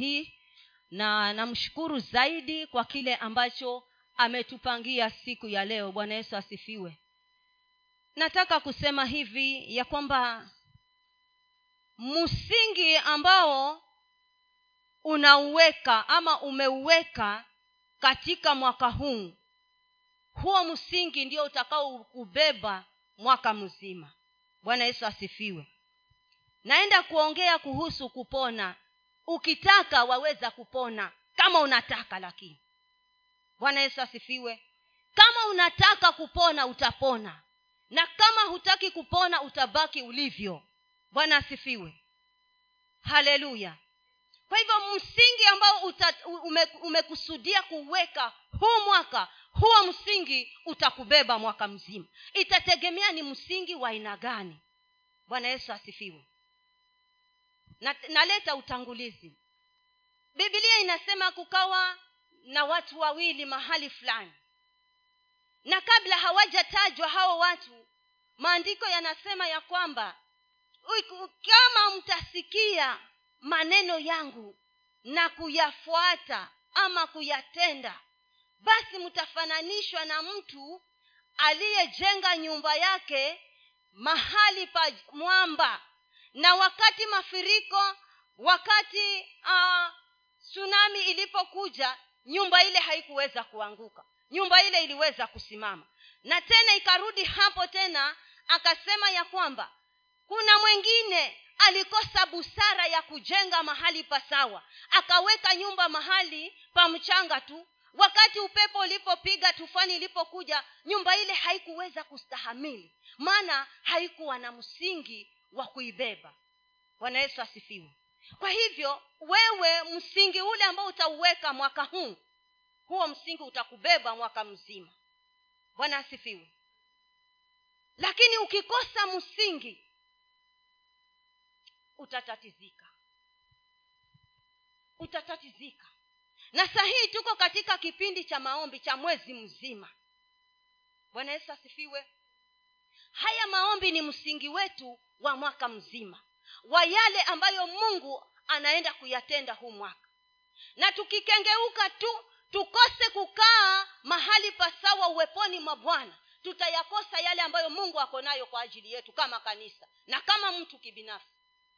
hii na namshukuru zaidi kwa kile ambacho ametupangia siku ya leo. Bwana yesu asifiwe. Nataka kusema hivi ya kwamba msingi ambao unauweka ama umeuweka katika mwaka huu huo msingi ndio utakaokubeba mwaka mzima. Bwana yesu asifiwe. Naenda kuongea kuhusu kupona ukitaka waweza kupona kama unataka lakini. Bwana yesu asifiwe. Kama unataka kupona utapona. Na kama hutaki kupona utabaki ulivyo. Bwana asifiwe. Haleluya. Kwa hivyo msingi ambao uta, ume, umekusudia kuweka huu mwaka huo msingi utakubeba mwaka mzima. Itategemea ni msingi wa aina gani. Bwana yesu asifiwe na, naleta utangulizi. Bibilia inasema kukawa na watu wawili mahali fulani. Na kabla hawajatajwa hao watu maandiko yanasema ya kwamba kama mtasikia maneno yangu na kuyafuata ama kuyatenda basi mtafananishwa na mtu aliyejenga nyumba yake mahali pa mwamba na wakati mafuriko wakati uh, tsunami ilipokuja nyumba ile haikuweza kuanguka. Nyumba ile iliweza kusimama. Na tena ikarudi hapo tena akasema ya kwamba kuna mwengine alikosa busara ya kujenga mahali pasawa akaweka nyumba mahali pa mchanga tu. Wakati upepo ulipopiga tufani ilipokuja nyumba ile haikuweza kustahamili. Maana haikuwa na msingi wa kuibeba. Bwana yesu asifiwe. Kwa hivyo wewe msingi ule ambao utauweka mwaka huu huo msingi utakubeba mwaka mzima. Bwana asifiwe. Lakini ukikosa msingi utatatizika. Utatatizika. Na sahii tuko katika kipindi cha maombi cha mwezi mzima. Bwana yesu asifiwe. Haya maombi ni msingi wetu wa mwaka mzima wa yale ambayo mungu anaenda kuyatenda huu mwaka. Na tukikengeuka tu tukose kukaa mahali pasawa uweponi mwa bwana tutayakosa yale ambayo mungu ako nayo kwa ajili yetu kama kanisa na kama mtu kibinafsi.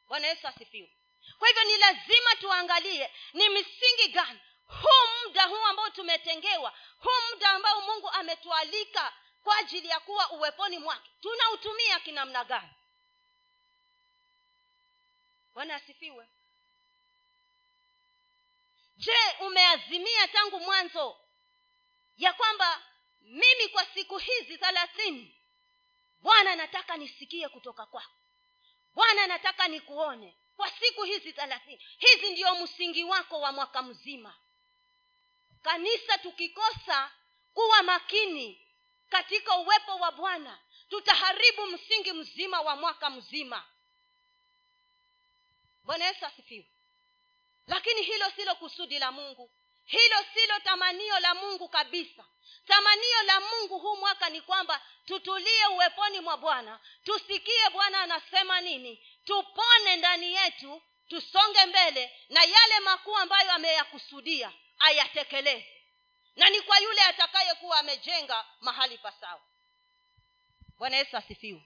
Bwana yesu asifiwe. Kwa hivyo ni lazima tuangalie ni misingi gani huu muda huu ambao tumetengewa huu muda ambao mungu ametualika kwa ajili ya kuwa uweponi mwake tunautumia kinamna gani bwana asifiwe. Je umeazimia tangu mwanzo ya kwamba mimi kwa siku hizi thelathini bwana nataka nisikie kutoka kwako. Bwana nataka nikuone kwa siku hizi thelathini hizi ndio msingi wako wa mwaka mzima. Kanisa tukikosa kuwa makini katika uwepo wa bwana tutaharibu msingi mzima wa mwaka mzima bwana yesu asifiwe. Lakini hilo silo kusudi la mungu. Hilo silo tamanio la mungu kabisa. Tamanio la mungu huu mwaka ni kwamba tutulie uweponi mwa bwana tusikie bwana anasema nini tupone ndani yetu tusonge mbele na yale makuu ambayo ameyakusudia ayatekeleze na ni kwa yule atakayekuwa amejenga mahali pasawa bwana yesu asifiwe.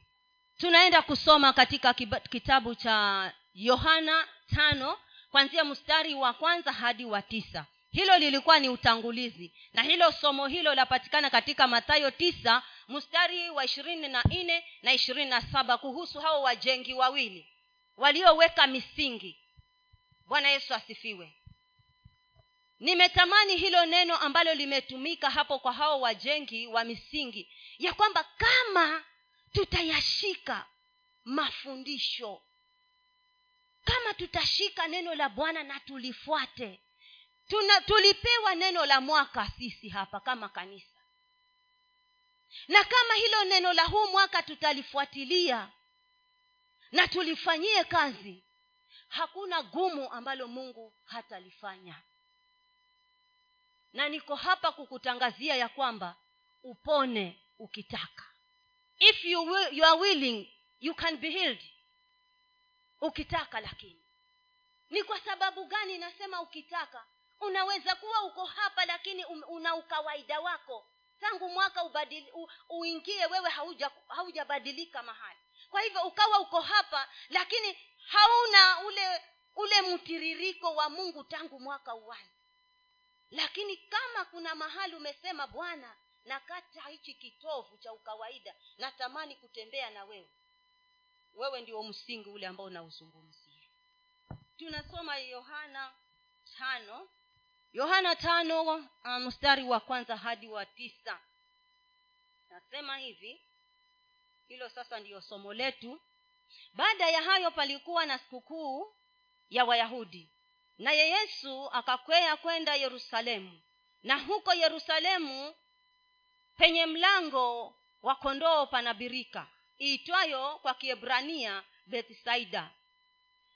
Tunaenda kusoma katika kitabu cha yohana tano kwanzia mstari wa kwanza hadi wa tisa. Hilo lilikuwa ni utangulizi na hilo somo hilo lapatikana katika mathayo tisa mstari wa ishirini na nne na ishirini na saba kuhusu hao wajengi wawili walioweka misingi. Bwana yesu asifiwe. Nimetamani hilo neno ambalo limetumika hapo kwa hao wajengi wa misingi ya kwamba kama tutayashika mafundisho kama tutashika neno la bwana na tulifuate Tuna, tulipewa neno la mwaka sisi hapa kama kanisa. Na kama hilo neno la huu mwaka tutalifuatilia na tulifanyie kazi hakuna gumu ambalo mungu hatalifanya. Na niko hapa kukutangazia ya kwamba upone ukitaka. If you, will, you are willing you can be healed ukitaka lakini ni kwa sababu gani nasema ukitaka? Unaweza kuwa uko hapa lakini um, una ukawaida wako. Tangu mwaka ubadili, u, uingie wewe hauja haujabadilika mahali. Kwa hivyo ukawa uko hapa lakini hauna ule ule mtiririko wa mungu tangu mwaka uanze lakini kama kuna mahali umesema bwana nakata hichi kitovu cha ukawaida natamani kutembea na wewe wewe ndio msingi ule ambao unauzungumzia tunasoma yohana tano yohana tano mstari mstari wa kwanza hadi wa tisa. Nasema hivi hilo sasa ndiyo somo letu. Baada ya hayo palikuwa na sikukuu ya wayahudi naye yesu akakwea kwenda yerusalemu na huko yerusalemu penye mlango wa kondoo pana birika iitwayo kwa kiebrania bethsaida.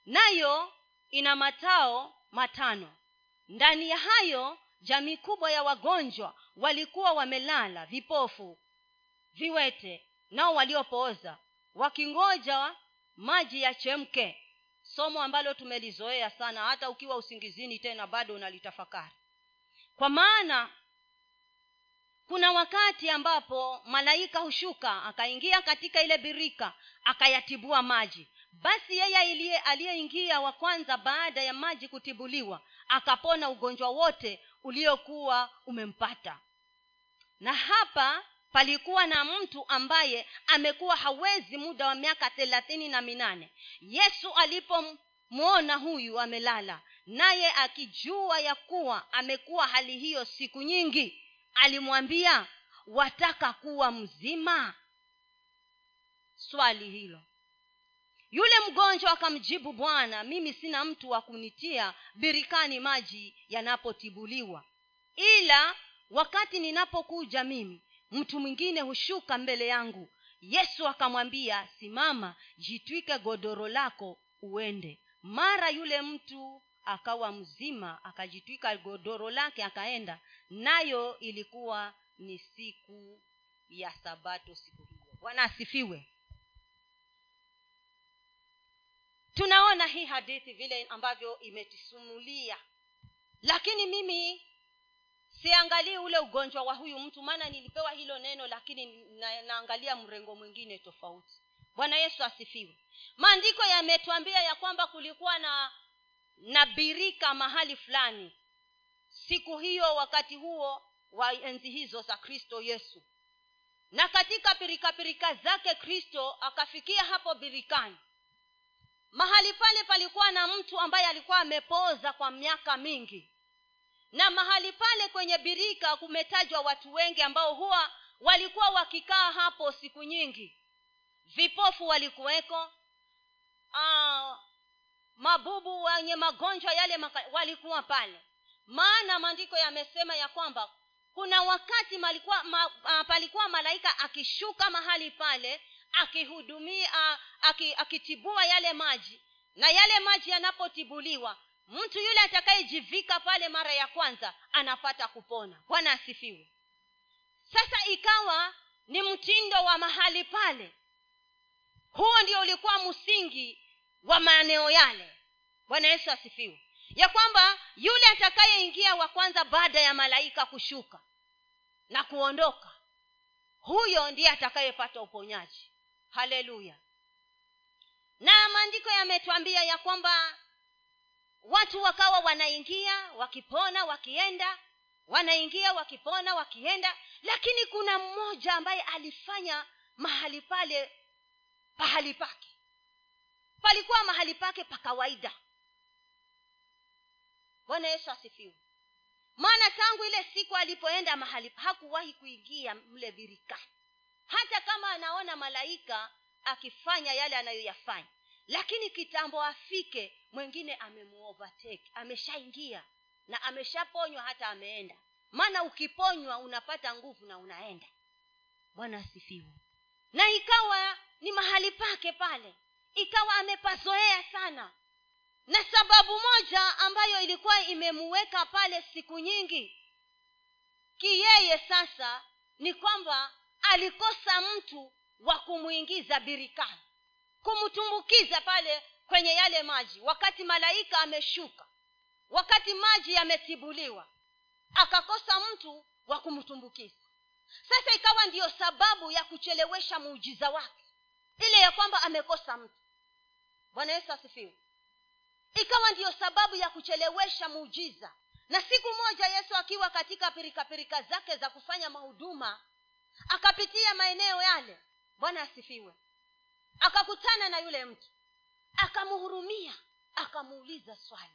Nayo ina matao matano. Ndani ya hayo jamii kubwa ya wagonjwa walikuwa wamelala vipofu viwete nao waliopooza wakingoja maji yachemke. Somo ambalo tumelizoea sana hata ukiwa usingizini tena bado unalitafakari. Kwa maana kuna wakati ambapo malaika hushuka akaingia katika ile birika akayatibua maji. Basi yeye aliyeingia wa kwanza baada ya maji kutibuliwa akapona ugonjwa wote uliokuwa umempata. Na hapa palikuwa na mtu ambaye amekuwa hawezi muda wa miaka thelathini na minane. Yesu alipomwona huyu amelala naye akijua ya kuwa amekuwa hali hiyo siku nyingi alimwambia wataka kuwa mzima? Swali hilo. Yule mgonjwa akamjibu bwana mimi sina mtu wa kunitia birikani maji yanapotibuliwa. Ila wakati ninapokuja mimi mtu mwingine hushuka mbele yangu. Yesu akamwambia simama jitwike godoro lako uende mara yule mtu akawa mzima akajitwika godoro lake akaenda. Nayo ilikuwa ni siku ya sabato siku hiyo. Bwana asifiwe. Tunaona hii hadithi vile ambavyo imetisumulia lakini mimi siangalii ule ugonjwa wa huyu mtu maana nilipewa hilo neno lakini na, naangalia mrengo mwingine tofauti bwana yesu asifiwe. Maandiko yametwambia ya kwamba kulikuwa na na birika mahali fulani siku hiyo wakati huo wa enzi hizo za kristo yesu. Na katika pirikapirika zake kristo akafikia hapo birikani. Mahali pale palikuwa na mtu ambaye alikuwa amepoza kwa miaka mingi. Na mahali pale kwenye birika kumetajwa watu wengi ambao huwa walikuwa wakikaa hapo siku nyingi vipofu walikuweko. Ah, mabubu wenye magonjwa yale maka, walikuwa pale. Maana maandiko yamesema ya kwamba kuna wakati malikuwa, ma, a, palikuwa malaika akishuka mahali pale akihudumia aki, akitibua yale maji. Na yale maji yanapotibuliwa mtu yule atakayejivika pale mara ya kwanza anapata kupona. Bwana asifiwe. Sasa ikawa ni mtindo wa mahali pale huo ndio ulikuwa msingi wa maeneo yale. Bwana yesu asifiwe. Ya kwamba yule atakayeingia wa kwanza baada ya malaika kushuka na kuondoka huyo ndiye atakayepata uponyaji. Haleluya. Na maandiko yametwambia ya kwamba watu wakawa wanaingia wakipona wakienda wanaingia wakipona wakienda lakini kuna mmoja ambaye alifanya mahali pale pahali pake. Palikuwa mahali pake pa kawaida. Bwana yesu asifiwe. Maana tangu ile siku alipoenda mahali hakuwahi kuingia mle birikani hata kama anaona malaika akifanya yale anayoyafanya. Lakini kitambo afike mwengine amemuovertake ameshaingia na ameshaponywa hata ameenda. Maana ukiponywa unapata nguvu na unaenda. Bwana asifiwe. Na ikawa ni mahali pake pale. Ikawa amepazoea sana. Na sababu moja ambayo ilikuwa imemuweka pale siku nyingi kiyeye sasa ni kwamba alikosa mtu wa kumwingiza birikani kumtumbukiza pale kwenye yale maji. Wakati malaika ameshuka wakati maji yametibuliwa akakosa mtu wa kumtumbukiza. Sasa ikawa ndiyo sababu ya kuchelewesha muujiza wake ile ya kwamba amekosa mtu. Bwana yesu asifiwe. Ikawa ndiyo sababu ya kuchelewesha muujiza. Na siku moja yesu akiwa katika pirikapirika zake za kufanya mahuduma akapitia maeneo yale bwana asifiwe. Akakutana na yule mtu akamhurumia akamuuliza swali.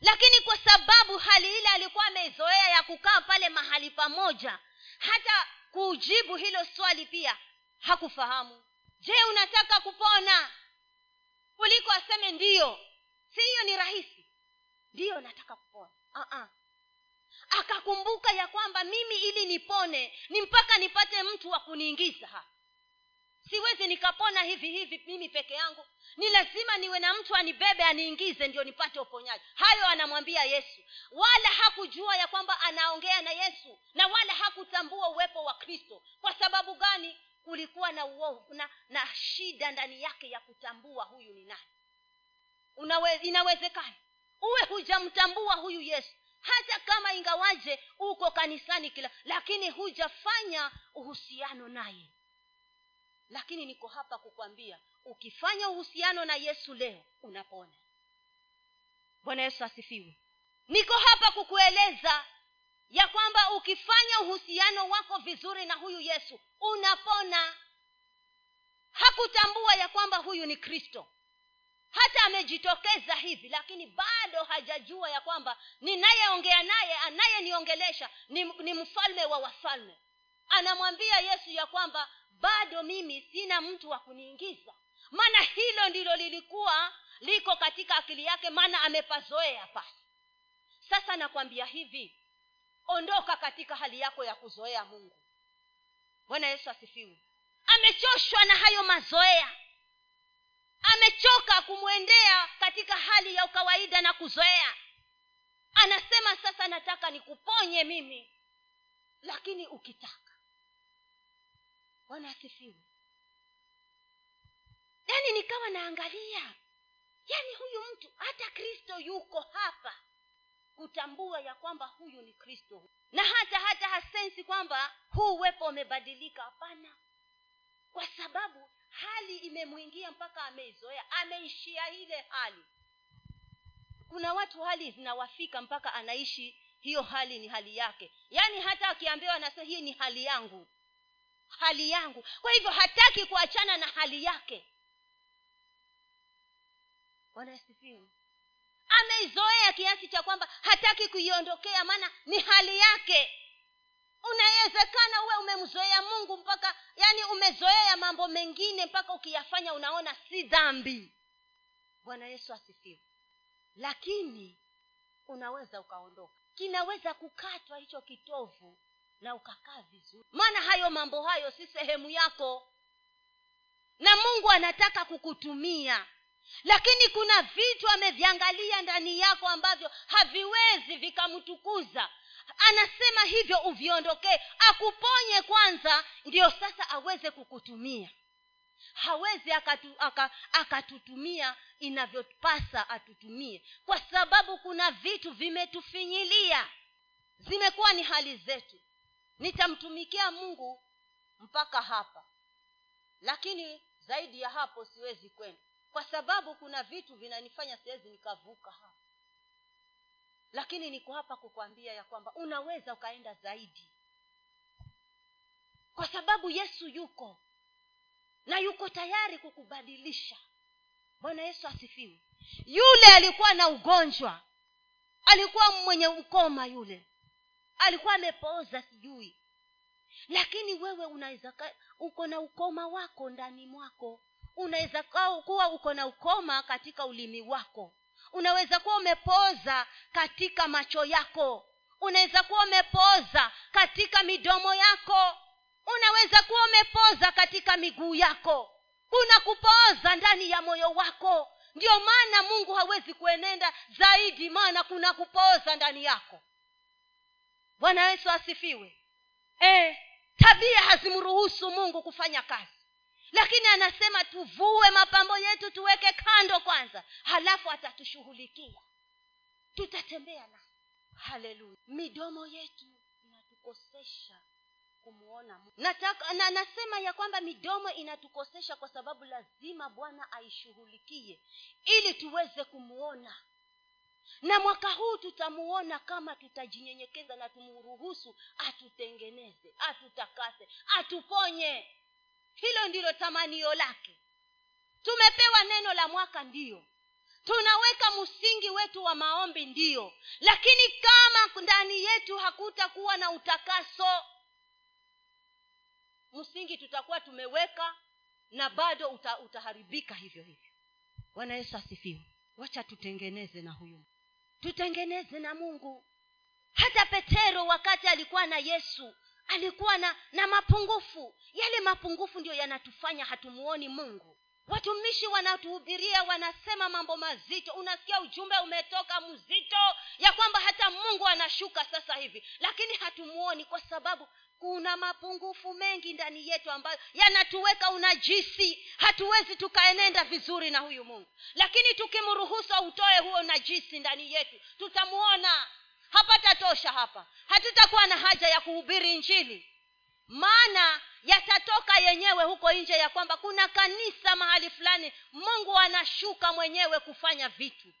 Lakini kwa sababu hali ile alikuwa ameizoea ya kukaa pale mahali pamoja hata kuujibu hilo swali pia hakufahamu je unataka kupona? Kuliko aseme ndiyo si hiyo ni rahisi? Ndiyo nataka kupona. Uh-uh. akakumbuka ya kwamba mimi ili nipone ni mpaka nipate mtu wa kuniingiza siwezi nikapona hivi hivi mimi peke yangu. Ni lazima niwe na mtu anibebe aniingize ndio nipate uponyaji. Hayo anamwambia yesu. Wala hakujua ya kwamba anaongea na yesu na wala hakutambua uwepo wa kristo. Kwa sababu gani kulikuwa na uovu na, na shida ndani yake ya kutambua huyu ni nani. Unawe, inawezekana. Uwe hujamtambua huyu yesu. Hata kama ingawaje uko kanisani kila lakini hujafanya uhusiano naye. Lakini niko hapa kukwambia ukifanya uhusiano na yesu leo unapona. Bwana yesu asifiwe. Niko hapa kukueleza ya kwamba ukifanya uhusiano wako vizuri na huyu yesu unapona. Hakutambua ya kwamba huyu ni kristo. Hata amejitokeza hivi lakini bado hajajua ya kwamba ninayeongea naye anayeniongelesha ni, ni mfalme wa wafalme. Anamwambia yesu ya kwamba bado mimi sina mtu wa kuniingiza. Maana hilo ndilo lilikuwa liko katika akili yake maana amepazoea pale sasa nakwambia hivi ondoka katika hali yako ya kuzoea mungu bwana yesu asifiwe. Amechoshwa na hayo mazoea. Amechoka kumwendea katika hali ya ukawaida na kuzoea. Anasema sasa nataka nikuponye mimi lakini ukitaka. Bwana asifiwe. Yaani nikawa naangalia yaani huyu mtu hata kristo yuko hapa kutambua ya kwamba huyu ni kristo na hata hata hasensi kwamba huu uwepo umebadilika hapana. Kwa sababu hali imemwingia mpaka ameizoea ameishia ile hali. Kuna watu hali zinawafika mpaka anaishi hiyo hali ni hali yake. Yaani hata akiambiwa anasema hii ni hali yangu. Hali yangu. Kwa hivyo hataki kuachana na hali yake. Bwana asifiwe ameizoea kiasi cha kwamba hataki kuiondokea maana ni hali yake. Unawezekana uwe umemzoea mungu mpaka yani umezoea mambo mengine mpaka ukiyafanya unaona si dhambi. Bwana yesu asifiwe. Lakini unaweza ukaondoka. Kinaweza kukatwa hicho kitovu na ukakaa vizuri. Maana hayo mambo hayo si sehemu yako. Na mungu anataka kukutumia lakini kuna vitu ameviangalia ndani yako ambavyo haviwezi vikamtukuza. Anasema hivyo uviondokee akuponye kwanza ndio sasa aweze kukutumia. Hawezi akatu, aka, akatutumia inavyopasa atutumie. Kwa sababu kuna vitu vimetufinyilia. Zimekuwa ni hali zetu. Nitamtumikia mungu mpaka hapa. Lakini zaidi ya hapo siwezi kwenda kwa sababu kuna vitu vinanifanya siwezi nikavuka hapa lakini niko hapa kukwambia ya kwamba unaweza ukaenda zaidi. Kwa sababu yesu yuko na yuko tayari kukubadilisha. Bwana yesu asifiwe. Yule alikuwa na ugonjwa alikuwa mwenye ukoma yule alikuwa amepooza sijui. Lakini wewe unaweza uko na ukoma wako ndani mwako unaweza kuwa uko na ukoma katika ulimi wako. Unaweza kuwa umepoza katika macho yako. Unaweza kuwa umepoza katika midomo yako. Unaweza kuwa umepoza katika miguu yako. Kuna kupooza ndani ya moyo wako. Ndio maana mungu hawezi kuenenda zaidi maana kuna kupooza ndani yako. Bwana yesu asifiwe. E, tabia hazimruhusu mungu kufanya kazi lakini anasema tuvue mapambo yetu tuweke kando kwanza halafu atatushughulikia. Tutatembea na haleluya. Midomo yetu inatukosesha kumwona nataka na nasema ya kwamba midomo inatukosesha kwa sababu lazima bwana aishughulikie ili tuweze kumwona na mwaka huu tutamuona kama tutajinyenyekeza na tumruhusu atutengeneze atutakase atuponye hilo ndilo tamanio lake. Tumepewa neno la mwaka ndiyo tunaweka msingi wetu wa maombi ndiyo lakini kama ndani yetu hakutakuwa na utakaso msingi tutakuwa tumeweka na bado uta, utaharibika hivyo hivyo. Bwana yesu asifiwe. Wacha tutengeneze na huyu tutengeneze na mungu. Hata petero wakati alikuwa na yesu alikuwa na na mapungufu. Yale mapungufu ndiyo yanatufanya hatumuoni mungu. Watumishi wanatuhubiria wanasema mambo mazito. Unasikia ujumbe umetoka mzito ya kwamba hata mungu anashuka sasa hivi. Lakini hatumuoni kwa sababu kuna mapungufu mengi ndani yetu ambayo yanatuweka unajisi. Hatuwezi tukaenenda vizuri na huyu mungu. Lakini tukimruhusu autoe huo unajisi ndani yetu tutamuona hapatatosha hapa. Hatutakuwa na haja ya kuhubiri njini maana yatatoka yenyewe huko nje ya kwamba kuna kanisa mahali fulani mungu anashuka mwenyewe kufanya vitu.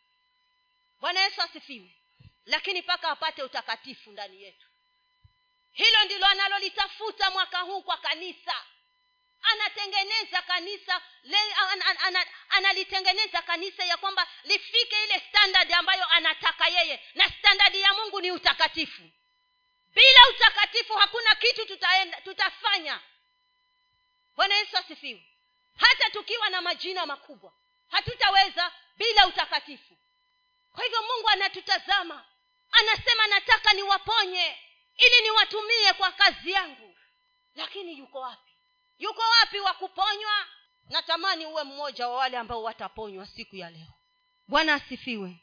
Bwana yesu asifiwe. Lakini mpaka apate utakatifu ndani yetu. Hilo ndilo analolitafuta mwaka huu kwa kanisa. Anatengeneza kanisa le, an, an, an, analitengeneza kanisa ya kwamba lifike ile standard ambayo anataka yeye. Na standadi ya mungu ni utakatifu. Bila utakatifu hakuna kitu tutaenda, tutafanya. Bwana yesu asifiwe. Hata tukiwa na majina makubwa hatutaweza bila utakatifu. Kwa hivyo mungu anatutazama anasema nataka niwaponye ili niwatumie kwa kazi yangu. Lakini yuko wapi? Yuko wapi wa kuponywa? Natamani uwe mmoja wa wale ambao wataponywa siku ya leo. Bwana asifiwe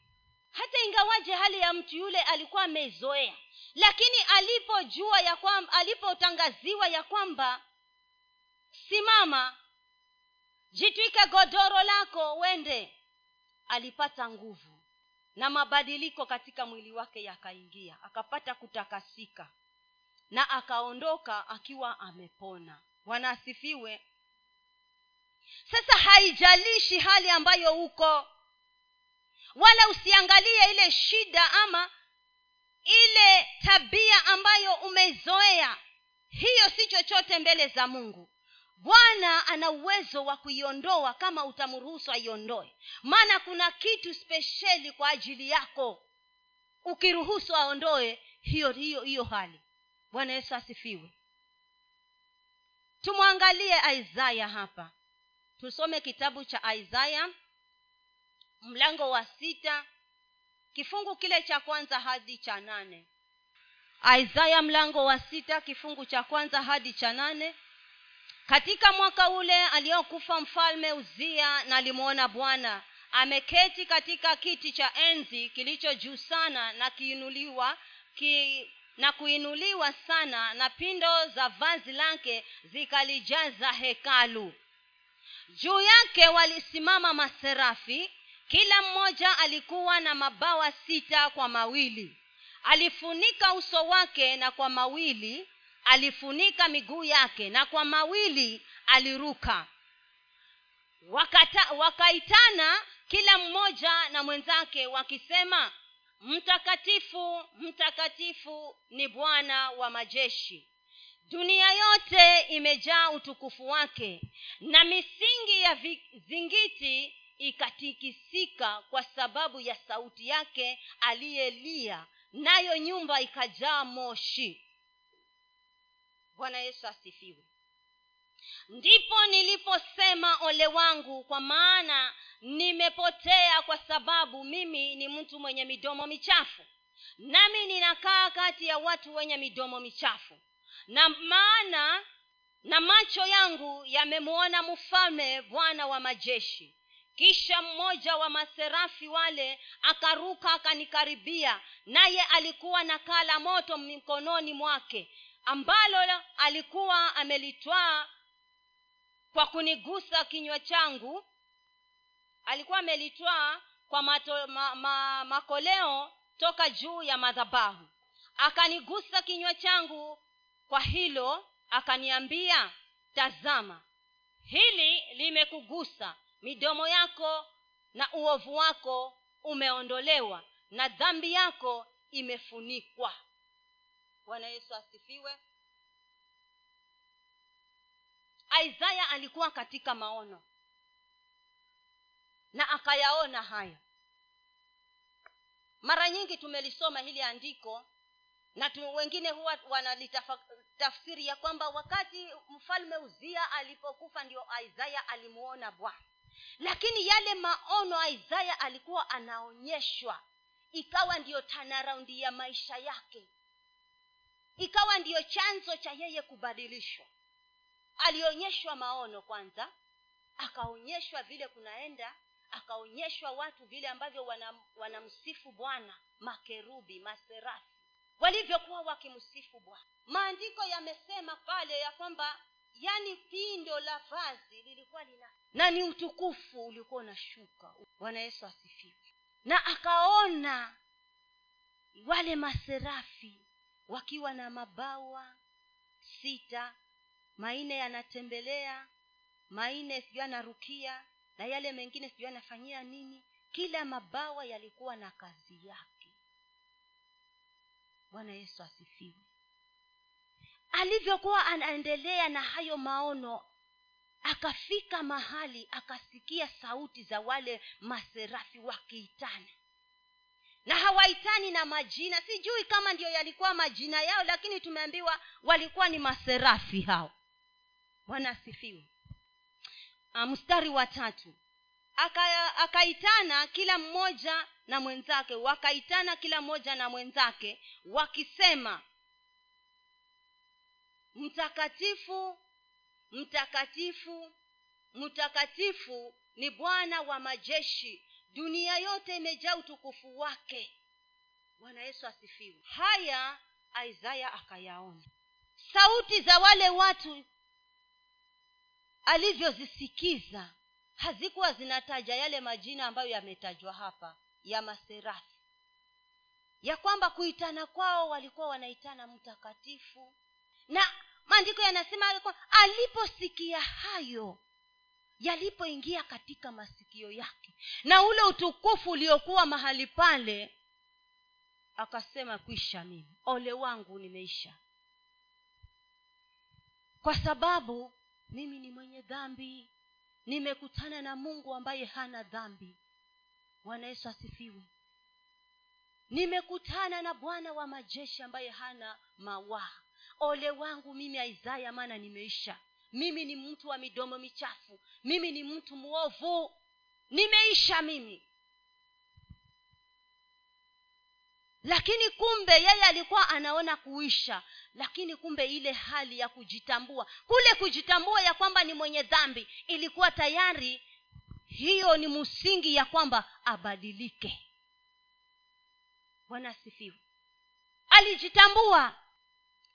hata ingawaje hali ya mtu yule alikuwa amezoea lakini alipojua ya kwamba alipotangaziwa ya kwamba simama jitwike godoro lako wende alipata nguvu na mabadiliko katika mwili wake yakaingia akapata kutakasika na akaondoka akiwa amepona. Bwana asifiwe. Sasa haijalishi hali ambayo uko wala usiangalie ile shida ama ile tabia ambayo umezoea. Hiyo si chochote mbele za mungu. Bwana ana uwezo wa kuiondoa kama utamruhusu aiondoe. Maana kuna kitu spesheli kwa ajili yako. Ukiruhusu aondoe hiyo hiyo hiyo hali. Bwana yesu asifiwe. Tumwangalie isaya hapa. Tusome kitabu cha isaya mlango wa sita kifungu kile cha kwanza hadi cha nane. Isaya mlango wa sita kifungu cha kwanza hadi cha nane. Katika mwaka ule aliyokufa mfalme uzia na alimwona bwana. Ameketi katika kiti cha enzi kilicho juu sana na kiinuliwa ki, na kuinuliwa sana na pindo za vazi lake zikalijaza hekalu. Juu yake walisimama maserafi kila mmoja alikuwa na mabawa sita kwa mawili. Alifunika uso wake na kwa mawili alifunika miguu yake na kwa mawili aliruka. Wakata, wakaitana kila mmoja na mwenzake wakisema mtakatifu mtakatifu ni bwana wa majeshi. Dunia yote imejaa utukufu wake na misingi ya vizingiti ikatikisika kwa sababu ya sauti yake aliyelia nayo nyumba ikajaa moshi. Bwana yesu asifiwe. Ndipo niliposema ole wangu kwa maana nimepotea kwa sababu mimi ni mtu mwenye midomo michafu nami ninakaa kati ya watu wenye midomo michafu. Na maana na macho yangu yamemwona mfalme bwana wa majeshi kisha mmoja wa maserafi wale akaruka akanikaribia naye alikuwa na kala moto mkononi mwake ambalo alikuwa amelitwaa kwa kunigusa kinywa changu. Alikuwa amelitwaa kwa mato, ma, ma, makoleo toka juu ya madhabahu. Akanigusa kinywa changu kwa hilo akaniambia tazama hili limekugusa midomo yako na uovu wako umeondolewa na dhambi yako imefunikwa. Bwana yesu asifiwe. Isaya alikuwa katika maono na akayaona hayo. Mara nyingi tumelisoma hili andiko na tu, wengine huwa wanalitafsiri ya kwamba wakati mfalme uzia alipokufa ndio isaya alimuona bwana lakini yale maono isaya alikuwa anaonyeshwa. Ikawa ndiyo tanaraundi ya maisha yake. Ikawa ndiyo chanzo cha yeye kubadilishwa. Alionyeshwa maono kwanza akaonyeshwa vile kunaenda akaonyeshwa watu vile ambavyo wanamsifu wana bwana makerubi maserafi walivyokuwa wakimsifu bwana. Maandiko yamesema pale ya kwamba yani pindo la vazi lilikuwa lina na ni utukufu ulikuwa unashuka. Bwana yesu asifiwe. Na akaona wale maserafi wakiwa na mabawa sita maine yanatembelea maine sijui anarukia na yale mengine sijui anafanyia nini kila mabawa yalikuwa na kazi yake. Bwana yesu asifiwe. Alivyokuwa anaendelea na hayo maono akafika mahali akasikia sauti za wale maserafi wakiitana. Na hawaitani na majina. Sijui kama ndio yalikuwa majina yao lakini tumeambiwa walikuwa ni maserafi hao. Bwana asifiwe. Mstari wa tatu. Aka akaitana kila mmoja na mwenzake. Wakaitana kila mmoja na mwenzake wakisema mtakatifu mtakatifu mtakatifu ni bwana wa majeshi. Dunia yote imejaa utukufu wake. Bwana yesu asifiwe. Haya isaya akayaona. Sauti za wale watu alivyozisikiza hazikuwa zinataja yale majina ambayo yametajwa hapa ya maserafi. Ya kwamba kuitana kwao walikuwa wanaitana mtakatifu. Na maandiko yanasema aliposikia hayo yalipoingia katika masikio yake. Na ule utukufu uliokuwa mahali pale akasema kwisha mimi ole wangu nimeisha. Kwa sababu mimi ni mwenye dhambi nimekutana na mungu ambaye hana dhambi. Bwana yesu asifiwe. Nimekutana na bwana wa majeshi ambaye hana mawaa ole wangu mimi isaya maana nimeisha. Mimi ni mtu wa midomo michafu. Mimi ni mtu mwovu. Nimeisha mimi. Lakini kumbe yeye alikuwa anaona kuisha. Lakini kumbe ile hali ya kujitambua kule kujitambua ya kwamba ni mwenye dhambi ilikuwa tayari hiyo ni msingi ya kwamba abadilike. Bwana asifiwe. Alijitambua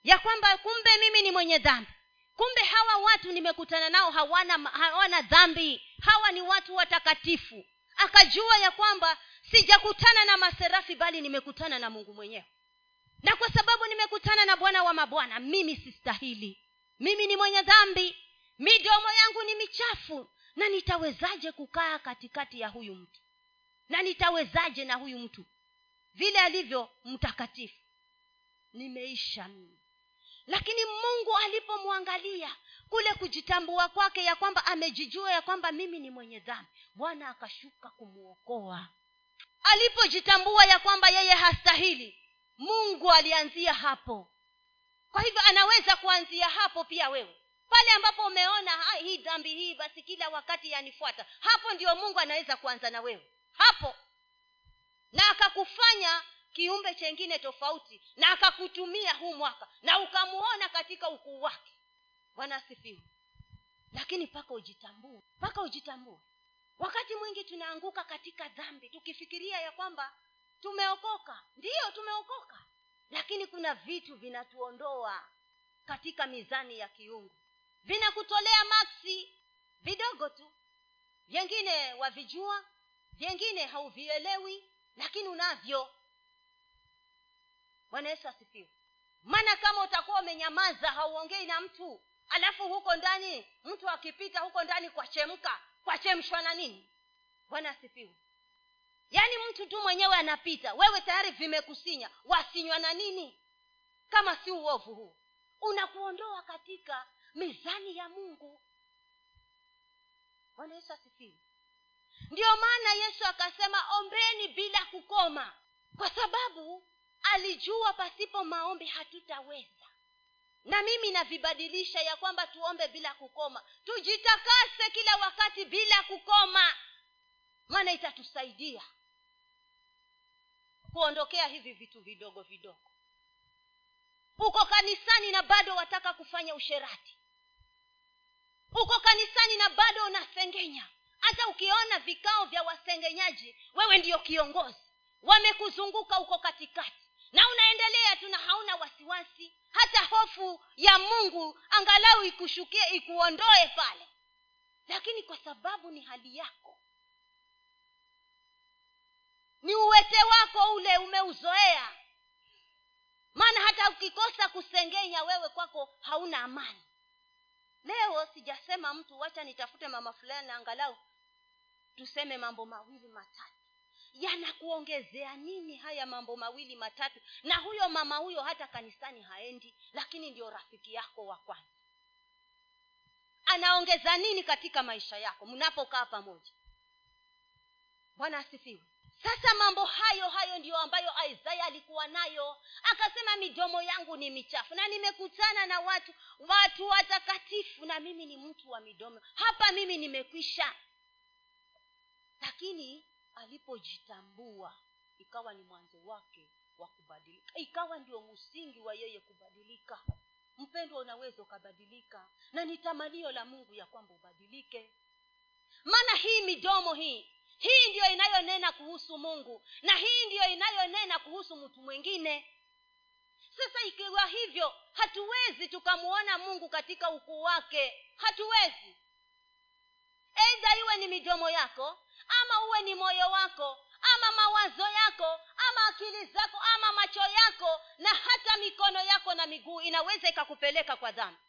ya kwamba kumbe mimi ni mwenye dhambi. Kumbe hawa watu nimekutana nao hawana hawana dhambi. Hawa ni watu watakatifu. Akajua ya kwamba sijakutana na maserafi bali nimekutana na mungu mwenyewe. Na kwa sababu nimekutana na bwana wa mabwana mimi sistahili. Mimi ni mwenye dhambi. Midomo yangu ni michafu. Na nitawezaje kukaa katikati ya huyu mtu? Na nitawezaje na huyu mtu? Vile alivyo mtakatifu. Nimeisha mimi lakini mungu alipomwangalia kule kujitambua kwake ya kwamba amejijua ya kwamba mimi ni mwenye dhambi bwana akashuka kumwokoa alipojitambua ya kwamba yeye hastahili mungu alianzia hapo. Kwa hivyo anaweza kuanzia hapo pia wewe. Pale ambapo umeona hii dhambi hii basi kila wakati yanifuata hapo ndio mungu anaweza kuanza na wewe. Hapo. Na akakufanya kiumbe chengine tofauti na akakutumia huu mwaka na ukamuona katika ukuu wake. Bwana asifiwe. Lakini mpaka ujitambue mpaka ujitambue. Wakati mwingi tunaanguka katika dhambi tukifikiria ya kwamba tumeokoka. Ndiyo tumeokoka. Lakini kuna vitu vinatuondoa katika mizani ya kiungu. Vinakutolea maksi vidogo tu. Vyengine wavijua vyengine hauvielewi lakini unavyo bwana yesu asifiwe. Maana kama utakuwa umenyamaza hauongei na mtu alafu huko ndani mtu akipita huko ndani kwachemka kwachemshwa na nini? Bwana asifiwe. Yaani mtu tu mwenyewe anapita wewe tayari vimekusinya wasinywa na nini? Kama si uovu huu. Unakuondoa katika mizani ya mungu. Bwana yesu asifiwe. Ndiyo maana yesu akasema ombeni bila kukoma. Kwa sababu alijua pasipo maombi hatutaweza. Na mimi navibadilisha ya kwamba tuombe bila kukoma. Tujitakase kila wakati bila kukoma. Maana itatusaidia kuondokea hivi vitu vidogo vidogo. Uko kanisani na bado wataka kufanya usherati. Uko kanisani na bado unasengenya. Hata ukiona vikao vya wasengenyaji wewe ndiyo kiongozi. Wamekuzunguka uko katikati na unaendelea tu na hauna wasiwasi. Hata hofu ya mungu angalau ikushukie ikuondoe pale. Lakini kwa sababu ni hali yako ni uwete wako ule umeuzoea. Maana hata ukikosa kusengenya wewe kwako hauna amani. Leo sijasema mtu wacha nitafute mama fulani angalau tuseme mambo mawili matatu yanakuongezea nini haya mambo mawili matatu? Na huyo mama huyo hata kanisani haendi lakini ndio rafiki yako wa kwanza. Anaongeza nini katika maisha yako mnapokaa pamoja? Bwana asifiwe. Sasa mambo hayo hayo ndiyo ambayo isaya alikuwa nayo. Akasema midomo yangu ni michafu na nimekutana na watu watu watakatifu na mimi ni mtu wa midomo. Hapa mimi nimekwisha. Lakini alipojitambua ikawa ni mwanzo wake wa kubadilika. Ikawa ndio msingi wa yeye kubadilika. Mpendwa unaweza ukabadilika na ni tamanio la mungu ya kwamba ubadilike. Maana hii midomo hii hii ndiyo inayonena kuhusu mungu na hii ndiyo inayonena kuhusu mtu mwingine. Sasa ikiwa hivyo hatuwezi tukamwona mungu katika ukuu wake. Hatuwezi eidha iwe ni midomo yako ama uwe ni moyo wako ama mawazo yako ama akili zako ama macho yako na hata mikono yako na miguu inaweza ikakupeleka kwa dhambi.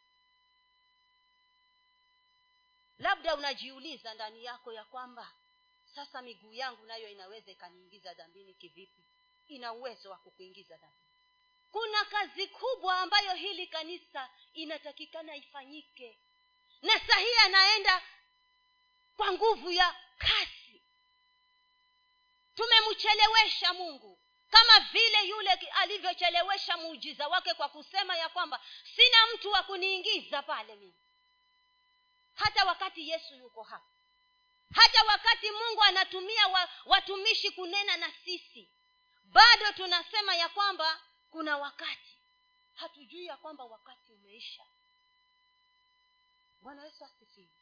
Labda unajiuliza ndani yako ya kwamba sasa miguu yangu nayo inaweza ikaniingiza dhambini kivipi? Ina uwezo wa kukuingiza dhambini. Kuna kazi kubwa ambayo hili kanisa inatakikana ifanyike. Na sahii anaenda kwa nguvu ya kasi. Tumemchelewesha mungu kama vile yule alivyochelewesha muujiza wake kwa kusema ya kwamba sina mtu wa kuniingiza pale mimi. Hata wakati yesu yuko hapa. Hata wakati mungu anatumia wa, watumishi kunena na sisi bado tunasema ya kwamba kuna wakati. Hatujui ya kwamba wakati umeisha. Bwana yesu asifiwe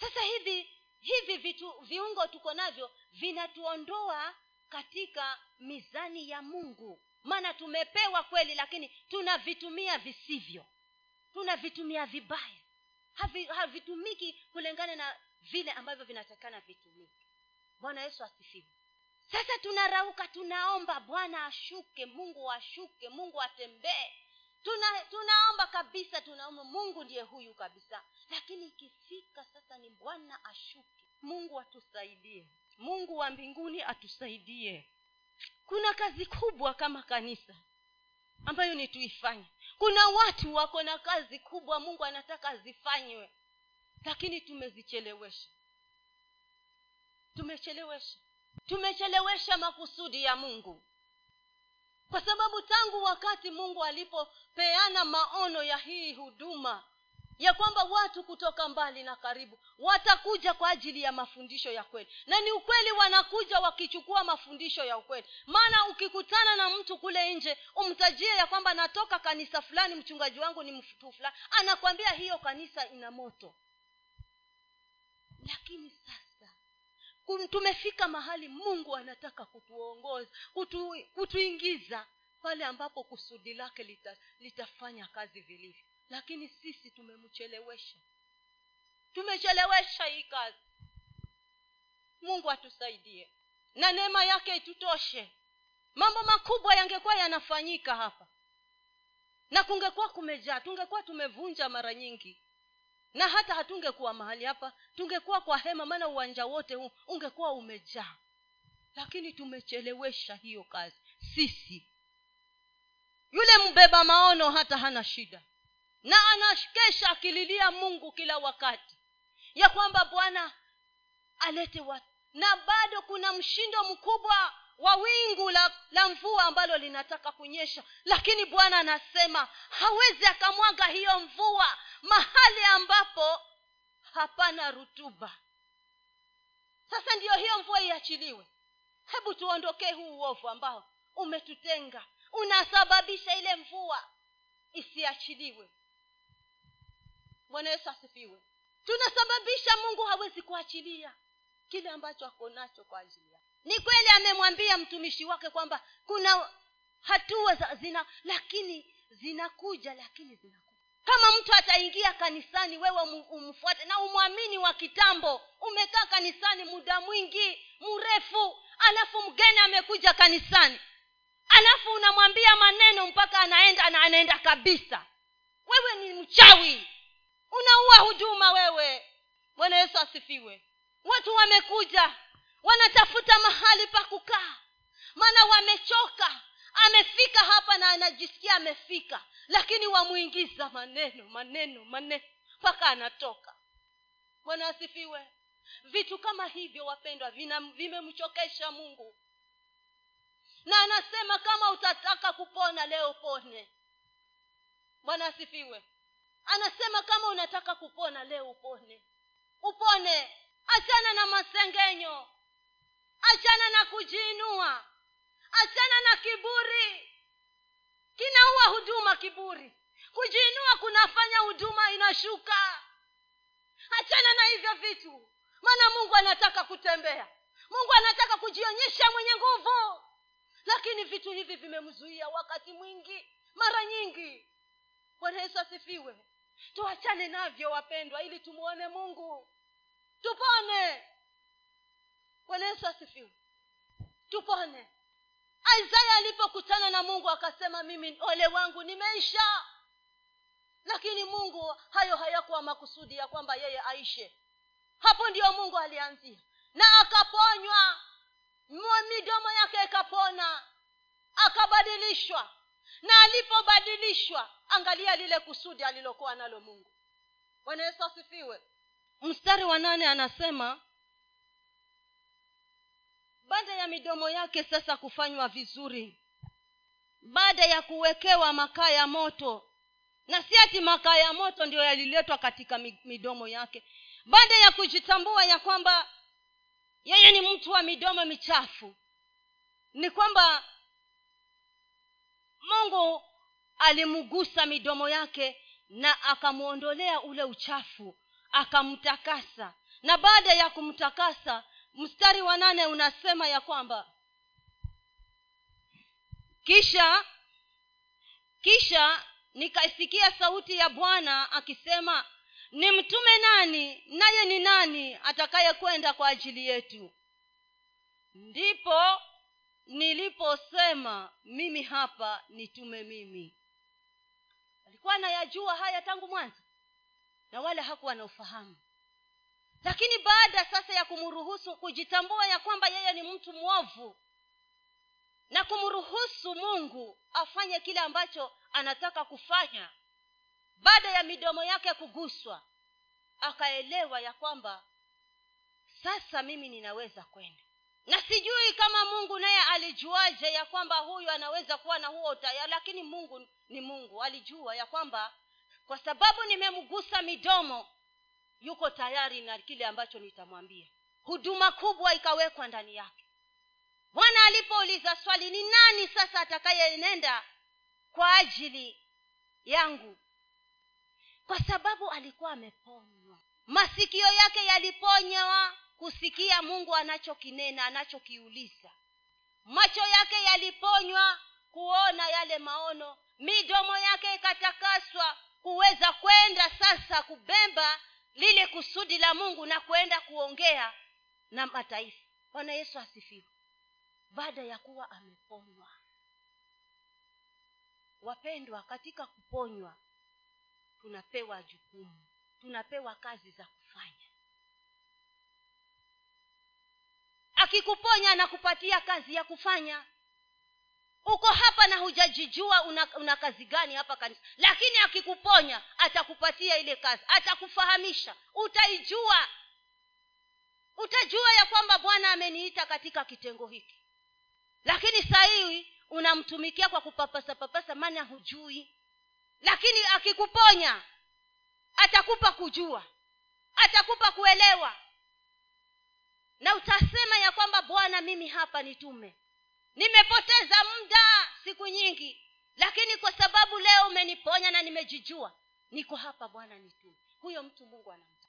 sasa hivi hivi vitu viungo tuko navyo vinatuondoa katika mizani ya mungu. Maana tumepewa kweli lakini tunavitumia visivyo. Tunavitumia vibaya. Havi, havitumiki kulingana na vile ambavyo vinatakikana vitumike. Bwana yesu asifiwe. Sasa tunarauka tunaomba bwana ashuke mungu ashuke mungu atembee tuna tunaomba kabisa tunaomba mungu ndiye huyu kabisa. Lakini ikifika sasa ni bwana ashuke. Mungu atusaidie. Mungu wa mbinguni atusaidie. Kuna kazi kubwa kama kanisa ambayo ni tuifanye. Kuna watu wako na kazi kubwa mungu anataka zifanywe. Lakini tumezichelewesha. Tumechelewesha. Tumechelewesha makusudi ya mungu kwa sababu tangu wakati mungu alipopeana maono ya hii huduma ya kwamba watu kutoka mbali na karibu watakuja kwa ajili ya mafundisho ya kweli. Na ni ukweli wanakuja wakichukua mafundisho ya ukweli. Maana ukikutana na mtu kule nje umtajie ya kwamba natoka kanisa fulani mchungaji wangu ni mtu fulani anakwambia hiyo kanisa ina moto. Lakini sasa tumefika mahali mungu anataka kutuongoza kutu, kutuingiza pale ambapo kusudi lake lita, litafanya kazi vilivyo. Lakini sisi tumemchelewesha. Tumechelewesha hii kazi. Mungu atusaidie. Na neema yake itutoshe. Mambo makubwa yangekuwa yanafanyika hapa. Na kungekuwa kumejaa tungekuwa tumevunja mara nyingi na hata hatungekuwa mahali hapa tungekuwa kwa hema maana uwanja wote huu ungekuwa umejaa. Lakini tumechelewesha hiyo kazi sisi. Yule mbeba maono hata hana shida. Na anakesha akililia mungu kila wakati. Ya kwamba bwana alete watu na bado kuna mshindo mkubwa wa wingu la, la mvua ambalo linataka kunyesha. Lakini bwana anasema hawezi akamwaga hiyo mvua mahali ambapo hapana rutuba. Sasa ndiyo hiyo mvua iachiliwe. Hebu tuondokee huu uovu ambao umetutenga. Unasababisha ile mvua isiachiliwe. Bwana yesu asifiwe. Tunasababisha mungu hawezi kuachilia kile ambacho ako nacho kwa ajili yake. Ni kweli amemwambia mtumishi wake kwamba kuna hatua za zina lakini zinakuja lakini zinakuja kama mtu ataingia kanisani wewe umfuate na umwamini wa kitambo. Umekaa kanisani muda mwingi mrefu alafu mgeni amekuja kanisani. Alafu unamwambia maneno mpaka anaenda na anaenda kabisa. Wewe ni mchawi. Unaua huduma wewe. Bwana yesu asifiwe. Watu wamekuja wanatafuta mahali pa kukaa. Maana wamechoka. Amefika hapa na anajisikia amefika lakini wamwingiza maneno maneno maneno mpaka anatoka. Bwana asifiwe. Vitu kama hivyo wapendwa vimemchokesha mungu. Na anasema kama utataka kupona leo pone bwana asifiwe. Anasema kama unataka kupona leo upone. Upone. Achana na masengenyo. Achana na kujiinua. Achana na kiburi kinaua huduma kiburi. Kujiinua kunafanya huduma inashuka. Hachana na hivyo vitu. Maana mungu anataka kutembea. Mungu anataka kujionyesha mwenye nguvu. Lakini vitu hivi vimemzuia wakati mwingi. Mara nyingi. Bwana yesu asifiwe. Tuachane navyo wapendwa ili tumwone mungu. Tupone. Bwana yesu asifiwe. Tupone isaya alipokutana na mungu akasema mimi ole wangu nimeisha. Lakini mungu hayo hayakuwa makusudi ya kwamba yeye aishe. Hapo ndiyo mungu alianzia. Na akaponywa midomo yake ikapona akabadilishwa. Na alipobadilishwa angalia lile kusudi alilokuwa nalo mungu. Bwana yesu asifiwe. Mstari wa nane anasema baada ya midomo yake sasa kufanywa vizuri. Baada ya kuwekewa makaa ya moto. Na si ati makaa ya moto ndio yaliletwa katika midomo yake. Baada ya kujitambua ya kwamba yeye ni mtu wa midomo michafu. Ni kwamba mungu alimgusa midomo yake na akamwondolea ule uchafu. Akamtakasa. Na baada ya kumtakasa mstari wa nane unasema ya kwamba kisha kisha nikaisikia sauti ya bwana akisema ni mtume nani naye ni nani atakayekwenda kwa ajili yetu? Ndipo niliposema mimi hapa nitume mimi. Alikuwa anayajua haya tangu mwanzo na wala hakuwa na ufahamu lakini baada sasa ya kumruhusu kujitambua ya kwamba yeye ni mtu mwovu na kumruhusu mungu afanye kile ambacho anataka kufanya baada ya midomo yake kuguswa akaelewa ya kwamba sasa mimi ninaweza kwenda. Na sijui kama mungu naye alijuaje ya kwamba huyu anaweza kuwa na huo tayari lakini mungu ni mungu alijua ya kwamba kwa sababu nimemgusa midomo yuko tayari na kile ambacho nitamwambia. Huduma kubwa ikawekwa ndani yake. Bwana alipouliza swali ni nani sasa atakayenenda kwa ajili yangu? Kwa sababu alikuwa ameponywa. Masikio yake yaliponywa kusikia mungu anachokinena anachokiuliza. Macho yake yaliponywa kuona yale maono. Midomo yake ikatakaswa kuweza kwenda sasa kubemba lile kusudi la mungu na kuenda kuongea na mataifa. Bwana yesu asifiwe. Baada ya kuwa ameponywa wapendwa katika kuponywa tunapewa jukumu tunapewa kazi za kufanya. Akikuponya anakupatia kazi ya kufanya uko hapa na hujajijua una, una kazi gani hapa kanisa. Lakini akikuponya atakupatia ile kazi. Atakufahamisha. Utaijua. Utajua ya kwamba bwana ameniita katika kitengo hiki. Lakini saa unamtumikia kwa kupapasa papasa maana hujui. Lakini akikuponya atakupa kujua. Atakupa kuelewa. Na utasema ya kwamba bwana mimi hapa nitume nimepoteza muda siku nyingi lakini kwa sababu leo umeniponya na nimejijua niko hapa bwana nitume. Huyo mtu mungu anamta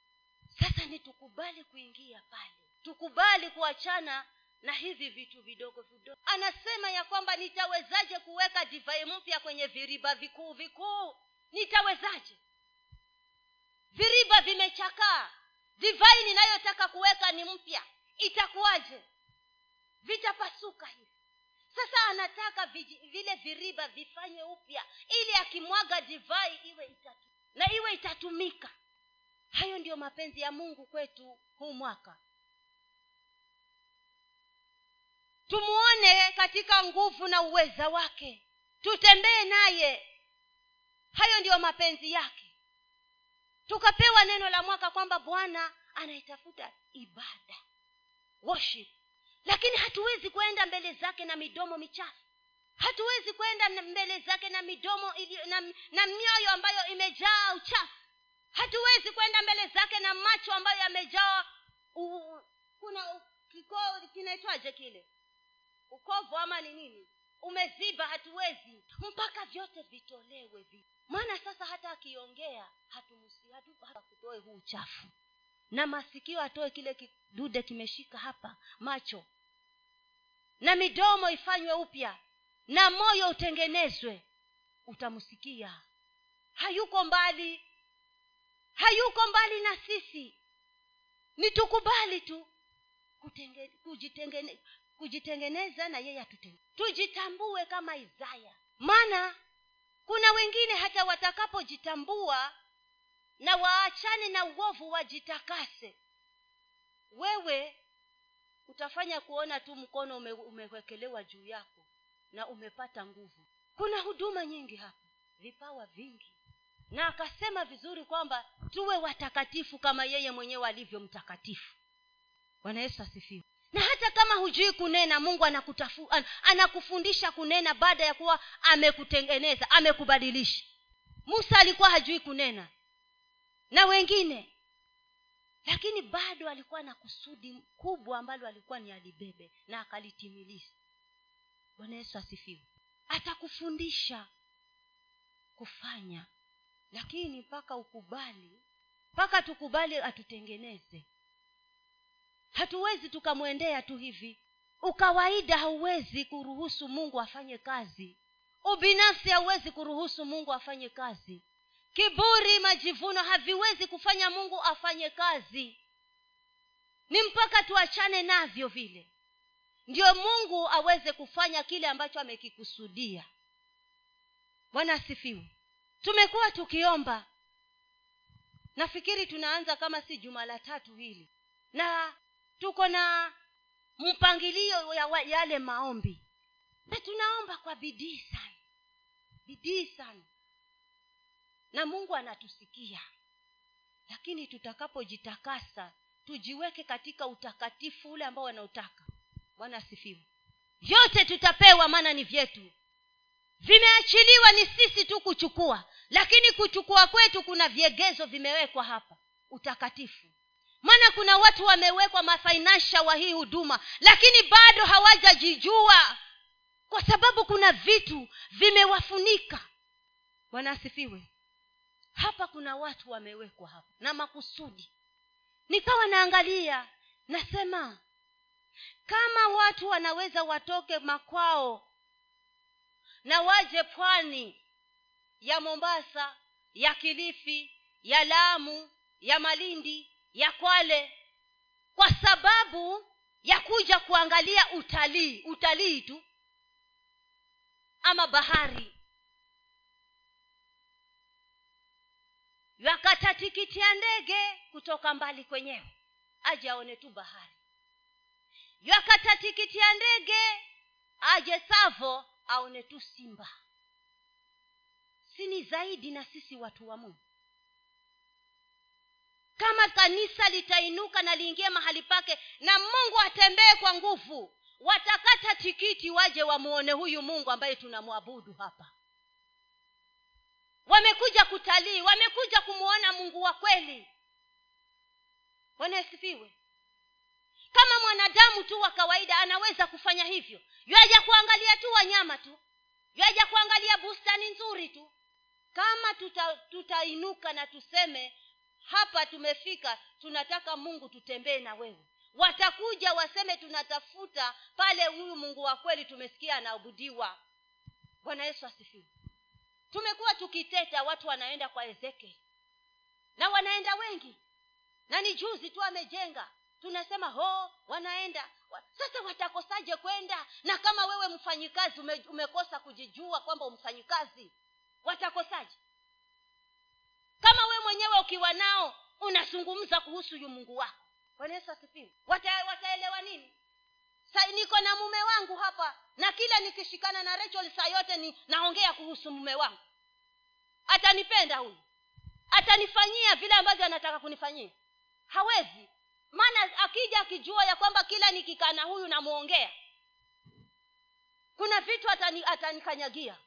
sasa ni tukubali kuingia pale tukubali kuachana na hivi vitu vidogo vidogo. Anasema ya kwamba nitawezaje kuweka divai mpya kwenye viriba vikuu vikuu? Nitawezaje? Viriba vimechakaa. Divai ninayotaka kuweka ni mpya. Itakuwaje? Vitapasuka hivi sasa anataka viji, vile viriba vifanywe upya ili akimwaga divai iwe itatu, na iwe itatumika. Hayo ndiyo mapenzi ya mungu kwetu huu mwaka. Tumuone katika nguvu na uweza wake. Tutembee naye. Hayo ndiyo mapenzi yake. Tukapewa neno la mwaka kwamba bwana anaitafuta ibada worship lakini hatuwezi kwenda mbele zake na midomo michafu. Hatuwezi kwenda mbele zake na midomo ili, na, na mioyo ambayo imejaa uchafu. Hatuwezi kwenda mbele zake na macho ambayo yamejaa kuna kikoo kinaitwaje kile? Ukovu ama ni nini? Umeziba hatuwezi. Mpaka vyote vitolewe vi. Maana sasa hata akiongea hatumusi hatu, hatu, huu uchafu na masikio atoe kile kidude kimeshika hapa macho. Na midomo ifanywe upya. Na moyo utengenezwe. Utamsikia. Hayuko mbali. Hayuko mbali na sisi. Ni tukubali tu kutenge, kujitengene, kujitengeneza na yeye atutenge tujitambue kama isaya. Maana kuna wengine hata watakapojitambua na waachane na uovu wajitakase. Wewe utafanya kuona tu mkono ume, umewekelewa juu yako na umepata nguvu. Kuna huduma nyingi hapa vipawa vingi. Na akasema vizuri kwamba tuwe watakatifu kama yeye mwenyewe alivyo mtakatifu. Bwana yesu asifiwe. Na hata kama hujui kunena mungu anakutafu, an, anakufundisha kunena baada ya kuwa amekutengeneza amekubadilisha. Musa alikuwa hajui kunena na wengine. Lakini bado alikuwa na kusudi kubwa ambalo alikuwa ni alibebe na akalitimiliza. Bwana yesu asifiwe. Atakufundisha kufanya lakini mpaka ukubali mpaka tukubali atutengeneze. Hatuwezi tukamwendea tu hivi. Ukawaida hauwezi kuruhusu mungu afanye kazi. Ubinafsi hauwezi kuruhusu mungu afanye kazi kiburi majivuno haviwezi kufanya mungu afanye kazi. Ni mpaka tuachane navyo vile. Ndio mungu aweze kufanya kile ambacho amekikusudia. Bwana asifiwe. Tumekuwa tukiomba. Nafikiri tunaanza kama si juma la tatu hili. Na tuko na mpangilio ya yale maombi. Na tunaomba kwa bidii sana. Bidii sana na mungu anatusikia. Lakini tutakapojitakasa tujiweke katika utakatifu ule ambao wanautaka. Bwana asifiwe. Vyote tutapewa maana ni vyetu. Vimeachiliwa ni sisi tu kuchukua lakini kuchukua kwetu kuna viegezo vimewekwa hapa. Utakatifu. Maana kuna watu wamewekwa mafainasha wa hii huduma lakini bado hawajajijua. Kwa sababu kuna vitu vimewafunika. Bwana asifiwe hapa kuna watu wamewekwa hapa na makusudi. Nikawa naangalia nasema kama watu wanaweza watoke makwao na waje pwani ya mombasa ya kilifi ya lamu ya malindi ya kwale kwa sababu ya kuja kuangalia utalii utalii tu ama bahari yakata tikiti ya ndege kutoka mbali kwenyewe aje aone tu bahari. Ya ndege aje savo aone tu simba. Si ni zaidi na sisi watu wa mungu. Kama kanisa litainuka na liingie mahali pake na mungu atembee kwa nguvu watakata tikiti waje wamuone huyu mungu ambaye tunamwabudu hapa wamekuja kutalii wamekuja kumwona mungu wa kweli. Bwana kama mwanadamu tu wa kawaida anaweza kufanya hivyo. Yaja kuangalia tu wanyama tu. Yaja kuangalia bustani nzuri tu. Kama tuta, tutainuka na tuseme hapa tumefika tunataka mungu tutembee na wewe. Watakuja waseme tunatafuta pale huyu mungu wa kweli tumesikia anaabudiwa. Bwana yesu asifiwe tumekuwa tukiteta watu wanaenda kwa ezekiel. Na wanaenda wengi. Na ni juzi tu amejenga. Tunasema ho wanaenda. Sasa watakosaje kwenda? Na kama wewe mfanyikazi ume, umekosa kujijua kwamba umfanyikazi watakosaje? Kama wewe mwenyewe ukiwa nao unazungumza kuhusu yu mungu wako. Bwana yesu asifiwe. Wata, wataelewa nini? Sa niko na mume wangu hapa na kila nikishikana na rachel saa yote ni naongea kuhusu mume wangu. Atanipenda huyu. Atanifanyia vile ambavyo anataka kunifanyia. Hawezi. Maana akija akijua ya kwamba kila nikikaa na huyu namwongea kuna vitu atani, atanikanyagia.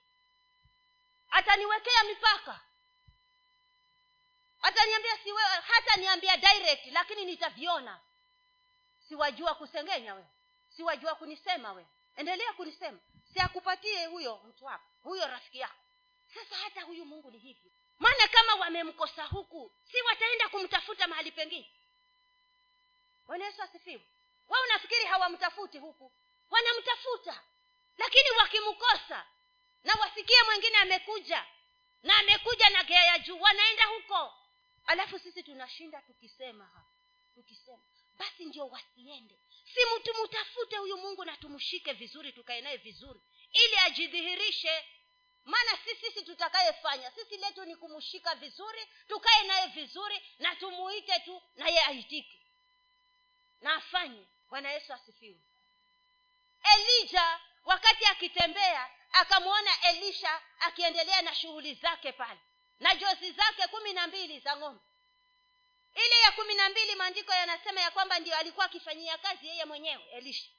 Ataniwekea mipaka. Ataniambia siwe hata niambia direct lakini nitaviona. Siwajua kusengenya wewe. Siwajua kunisema wewe endelea kunisema siakupatie huyo mtu wako huyo rafiki yako. Sasa hata huyu mungu ni hivyo maana kama wamemkosa huku si wataenda kumtafuta mahali pengine? Bwana yesu asifiwe. Wa unafikiri hawamtafuti huku? Wanamtafuta. Lakini wakimkosa na wasikie mwingine amekuja na amekuja na gea ya juu wanaenda huko. Alafu sisi tunashinda tukisema tukisema basi ndio wasiende si tumutafute huyu mungu na tumshike vizuri tukae naye vizuri ili ajidhihirishe. Maana si sisi tutakayefanya sisi letu ni kumshika vizuri tukae naye vizuri na tumuite tu naye aitike. Na afanye. Bwana yesu asifiwe. Elija wakati akitembea akamwona elisha akiendelea na shughuli zake pale na jozi zake kumi na mbili za ng'ombe ile ya kumi na mbili maandiko yanasema ya kwamba ndio alikuwa akifanyia kazi yeye mwenyewe elisha.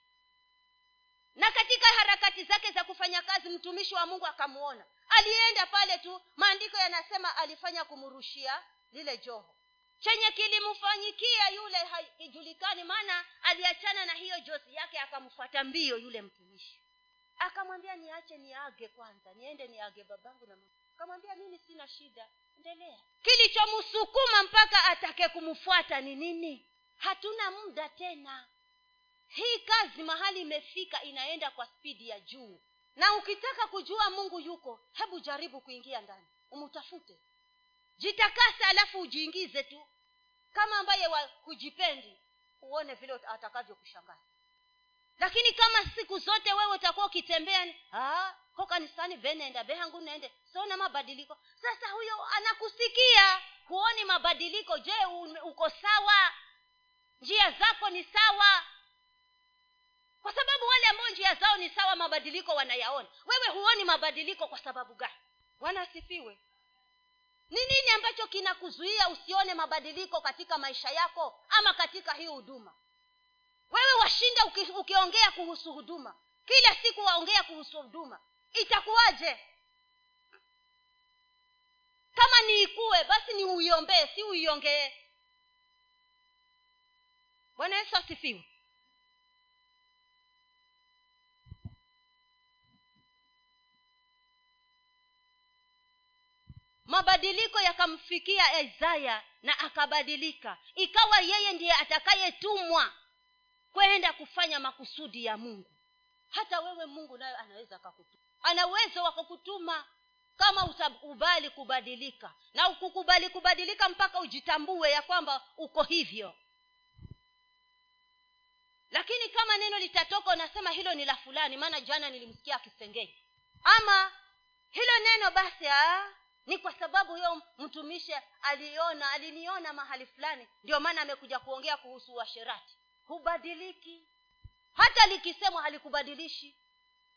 Na katika harakati zake za kufanya kazi mtumishi wa mungu akamwona alienda pale tu maandiko yanasema alifanya kumrushia lile joho. Chenye kilimfanyikia yule haijulikani maana aliachana na hiyo jozi yake akamfuata mbio yule mtumishi. Akamwambia niache niage kwanza niende niage babangu na akamwambia mimi sina shida. Endelea. Kilichomsukuma mpaka atake kumfuata ni nini? Hatuna muda tena. Hii kazi mahali imefika inaenda kwa spidi ya juu. Na ukitaka kujua mungu yuko hebu jaribu kuingia ndani. Umutafute. Jitakase alafu ujiingize tu. Kama ambaye wakujipendi uone vile atakavyokushangaza. Lakini kama siku zote wewe utakuwa ukitembea ko kanisani venenda behangu nende sona mabadiliko. Sasa huyo anakusikia huoni mabadiliko. Je uko sawa? Njia zako ni sawa? Kwa sababu wale ambao njia zao ni sawa mabadiliko wanayaona. Wewe huoni mabadiliko kwa sababu gani? Wanasifiwe ni nini ambacho kinakuzuia usione mabadiliko katika maisha yako ama katika hii huduma? Wewe washinda uki, ukiongea kuhusu huduma. Kila siku waongea kuhusu huduma itakuwaje? Kama ni ikue basi ni uiombee si uiongee. Bwana yesu asifiwe. Mabadiliko yakamfikia isaya na akabadilika. Ikawa yeye ndiye atakayetumwa kwenda kufanya makusudi ya mungu. Hata wewe mungu nayo anaweza akakutuma ana uwezo wa kukutuma. Kama utakubali kubadilika na ukukubali kubadilika mpaka ujitambue ya kwamba uko hivyo. Lakini kama neno litatoka unasema hilo ni la fulani maana jana nilimsikia akisengenya ama hilo neno basi aa, ni kwa sababu huyo mtumishi aliona aliniona mahali fulani ndio maana amekuja kuongea kuhusu uasherati. Hubadiliki. Hata likisemwa halikubadilishi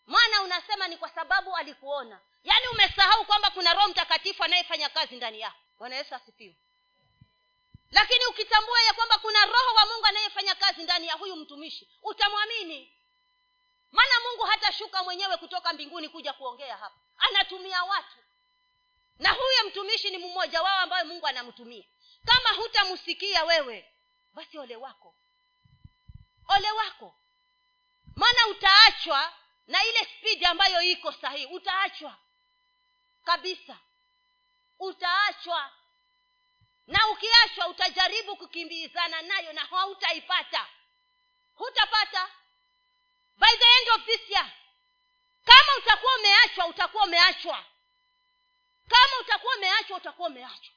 maana unasema ni kwa sababu alikuona. Yaani umesahau kwamba kuna roho mtakatifu anayefanya kazi ndani yako. Bwana yesu asifiwe. Lakini ukitambua ya kwamba kuna roho wa mungu anayefanya kazi ndani ya huyu mtumishi utamwamini. Maana mungu hatashuka mwenyewe kutoka mbinguni kuja kuongea hapa. Anatumia watu. Na huyo mtumishi ni mmoja wao ambayo mungu anamtumia. Kama hutamsikia wewe basi ole wako. Ole wako. Maana utaachwa na ile spidi ambayo iko sahihi utaachwa kabisa. Utaachwa. Na ukiachwa utajaribu kukimbizana nayo na hautaipata. Hutapata. By the end of this year kama utakuwa umeachwa utakuwa umeachwa. Kama utakuwa umeachwa utakuwa umeachwa.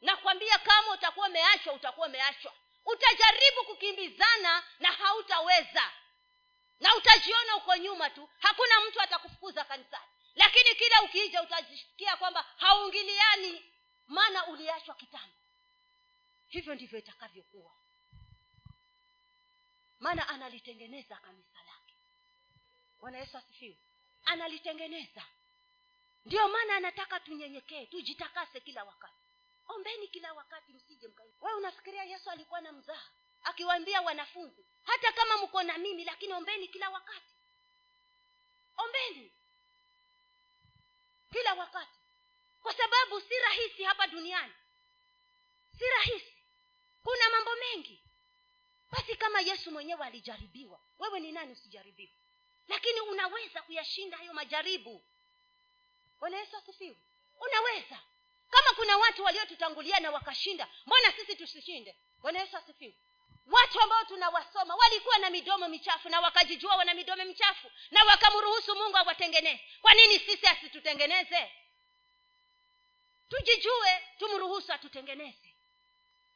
Nakwambia kama utakuwa umeachwa utakuwa umeachwa. Utajaribu kukimbizana na hautaweza na utajiona uko nyuma tu hakuna mtu atakufukuza kanisani. Lakini kila ukija utajisikia kwamba haungiliani maana uliachwa kitambo. Hivyo ndivyo itakavyokuwa. Maana analitengeneza kanisa lake. Bwana yesu asifiwe. Analitengeneza. Ndio maana anataka tunyenyekee tujitakase kila wakati. Ombeni kila wakati msije mka we unafikiria yesu alikuwa na mzaha? Akiwaambia wanafunzi hata kama mko na mimi lakini ombeni kila wakati. Ombeni. Kila wakati. Kwa sababu si rahisi hapa duniani. Si rahisi. Kuna mambo mengi. Basi kama yesu mwenyewe alijaribiwa wewe ni nani usijaribiwe? Lakini unaweza kuyashinda hayo majaribu. Bwana yesu asifiwe. Unaweza. Kama kuna watu waliotutangulia na wakashinda mbona sisi tusishinde? Bwana yesu asifiwe watu ambao tunawasoma walikuwa na midomo michafu na wakajijua wana midomo michafu na wakamruhusu mungu awatengeneze kwa nini sisi asitutengeneze? Tujijue tumruhusu atutengeneze.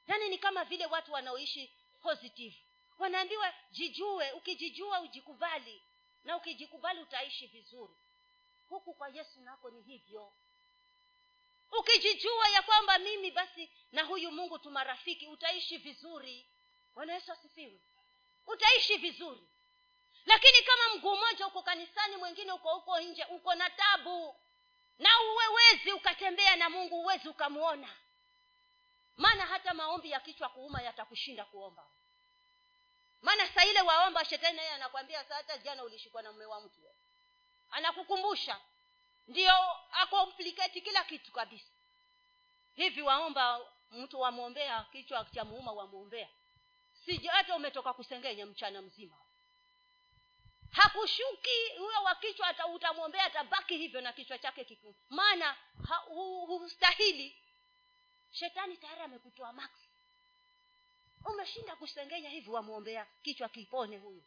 Yaani ni kama vile watu wanaoishi positive. Wanaambiwa jijue ukijijua ujikubali na ukijikubali utaishi vizuri. Huku kwa yesu nako ni hivyo. Ukijijua ya kwamba mimi basi na huyu mungu tumarafiki utaishi vizuri bwana yesu asifiwe. Utaishi vizuri. Lakini kama mguu mmoja uko kanisani mwingine uko huko nje uko na tabu na uwewezi ukatembea na mungu uwezi ukamwona maana hata maombi ya kichwa kuuma yatakushinda kuomba. Maana saa ile waomba shetani naye anakwambia saa hata jana ulishikwa na mume wa mtu. Anakukumbusha. Ndio akompliketi kila kitu kabisa. Hivi waomba mtu wamwombea kichwa cha muuma wamwombea sija hata umetoka kusengenya mchana mzima. Hakushuki huyo wa kichwa utamwombea atabaki hivyo na kichwa chake kikuu. Maana hustahili. Shetani tayari amekutoa max. Umeshinda kusengenya hivi wamwombea kichwa kipone huyu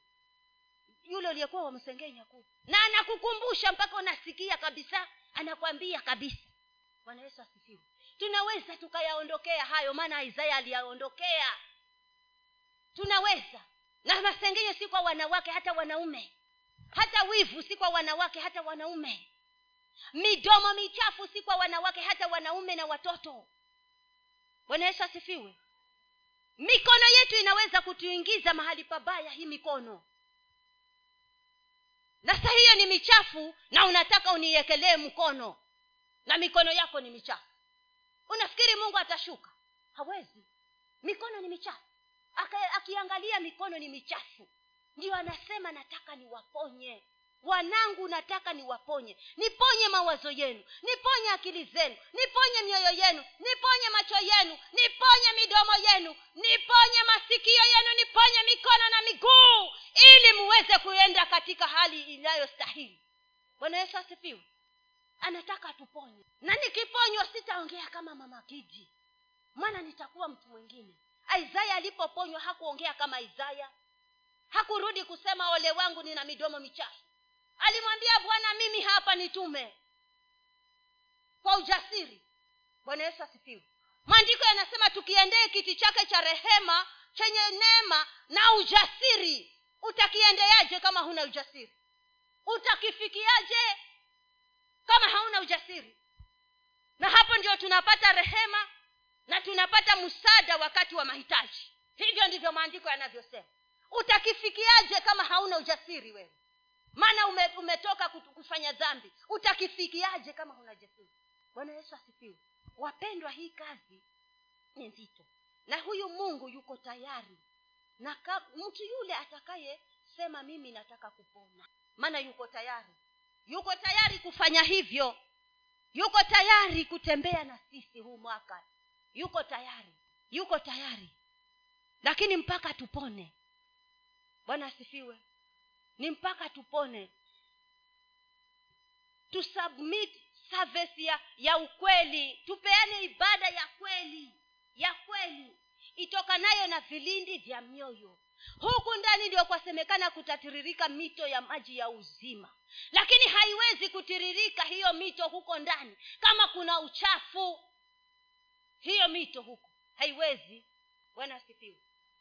yule uliyekuwa wamsengenya kuu na anakukumbusha mpaka unasikia kabisa anakwambia kabisa. Bwana yesu asifiwe. Tunaweza tukayaondokea hayo maana isaya aliyaondokea tunaweza. Na masengenyo si kwa wanawake hata wanaume. Hata wivu si kwa wanawake hata wanaume. Midomo michafu si kwa wanawake hata wanaume na watoto. Bwana yesu asifiwe. Mikono yetu inaweza kutuingiza mahali pabaya hii mikono. Na sa hiyo ni michafu na unataka uniekelee mkono. Na mikono yako ni michafu. Unafikiri mungu atashuka? Hawezi. Mikono ni michafu Akiangalia mikono ni michafu. Ndio anasema nataka niwaponye. Wanangu nataka niwaponye. Niponye mawazo yenu. Niponye akili zenu. Niponye mioyo yenu. Niponye macho yenu. Niponye midomo yenu. Niponye masikio yenu. Niponye mikono na miguu. Ili muweze kuenda katika hali inayostahili. Bwana yesu asifiwe. Anataka tuponye. Na nikiponywa sitaongea kama mama kiji. Maana nitakuwa mtu mwingine isaya alipoponywa hakuongea kama isaya hakurudi kusema ole wangu nina midomo michafu. Alimwambia bwana mimi hapa nitume. Kwa ujasiri. Bwana yesu asifiwe. Maandiko yanasema tukiendee kiti chake cha rehema chenye neema na ujasiri utakiendeaje kama huna ujasiri? Utakifikiaje kama hauna ujasiri? Na hapo ndio tunapata rehema na tunapata msaada wakati wa mahitaji. Hivyo ndivyo maandiko yanavyosema. Utakifikiaje kama hauna ujasiri wewe? Maana ume, umetoka kufanya dhambi. Utakifikiaje kama huna jasiri? Bwana yesu asifiwe. Wapendwa hii kazi ni nzito. Na huyu mungu yuko tayari. Na ka, mtu yule atakayesema mimi nataka kupona. Maana yuko tayari. Yuko tayari kufanya hivyo. Yuko tayari kutembea na sisi huu mwaka yuko tayari. Yuko tayari. Lakini mpaka tupone. Bwana asifiwe. Ni mpaka tupone. Tusubmit service ya ya ukweli. Tupeane ibada ya kweli. Ya kweli. Itokanayo na vilindi vya mioyo. Huku ndani ndio kwasemekana kutatiririka mito ya maji ya uzima. Lakini haiwezi kutiririka hiyo mito huko ndani kama kuna uchafu hiyo mito huko haiwezi. Bwana asifiwe.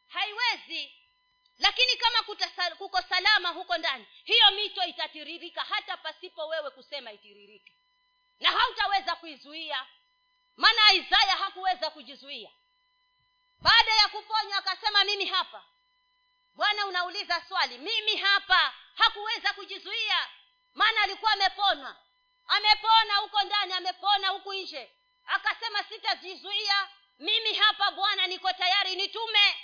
Haiwezi. Lakini kama kuta, kuko salama huko ndani hiyo mito itatiririka hata pasipo wewe kusema itiririke. Na hautaweza kuizuia. Maana isaya hakuweza kujizuia. Baada ya kuponywa akasema mimi hapa. Bwana unauliza swali mimi hapa? Hakuweza kujizuia. Maana alikuwa amepona amepona huko ndani amepona huku nje akasema sitajizuia. Mimi hapa bwana niko tayari nitume.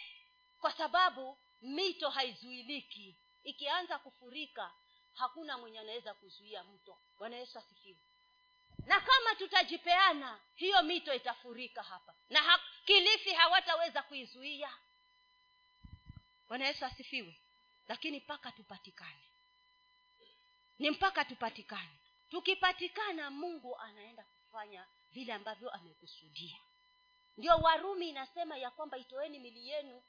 Kwa sababu mito haizuiliki. Ikianza kufurika hakuna mwenye anaweza kuzuia mto. Bwana yesu asifiwe. Na kama tutajipeana hiyo mito itafurika hapa. Na ha- kilifi hawataweza kuizuia. Bwana yesu asifiwe. Lakini mpaka tupatikane. Ni mpaka tupatikane. Tukipatikana mungu anaenda kufanya vile ambavyo amekusudia. Ndio warumi inasema ya kwamba itoeni mili yenu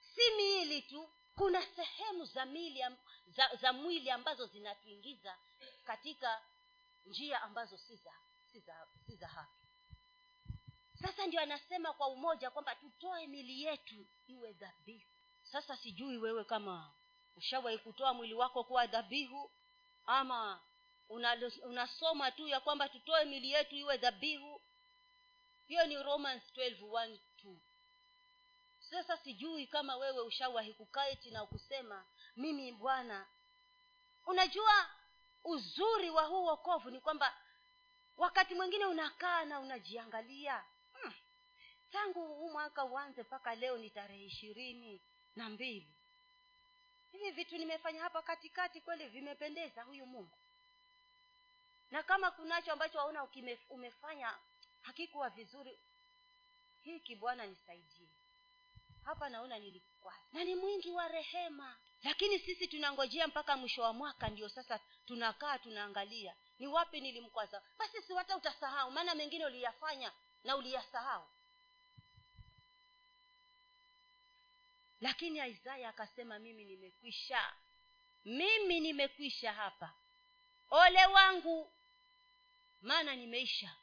si miili tu kuna sehemu za mili za, za mwili ambazo zinatuingiza katika njia ambazo si za si za haki. Sasa ndio anasema kwa umoja kwamba tutoe mili yetu iwe dhabihu. Sasa sijui wewe kama ushawahi kutoa mwili wako kuwa dhabihu ama unasoma una tu ya kwamba tutoe mili yetu iwe dhabihu. Hiyo ni romans 12 sasa sijui kama wewe ushawahi kukaeti na kusema mimi bwana. Unajua uzuri wa huu wokovu ni kwamba wakati mwingine unakaa na unajiangalia hmm, tangu huu mwaka uanze mpaka leo ni tarehe ishirini na mbili. Hivi vitu nimefanya hapa katikati kweli vimependeza huyu mungu na kama kunacho ambacho waona umefanya hakikuwa vizuri hiki bwana nisaidie. Hapa naona nilikwaza na ni mwingi wa rehema. Lakini sisi tunangojea mpaka mwisho wa mwaka ndio sasa tunakaa tunaangalia ni wapi nilimkwaza. Basi si hata utasahau maana mengine uliyafanya na uliyasahau. Lakini isaya akasema mimi nimekwisha. Mimi nimekwisha hapa. Ole wangu maana nimeisha.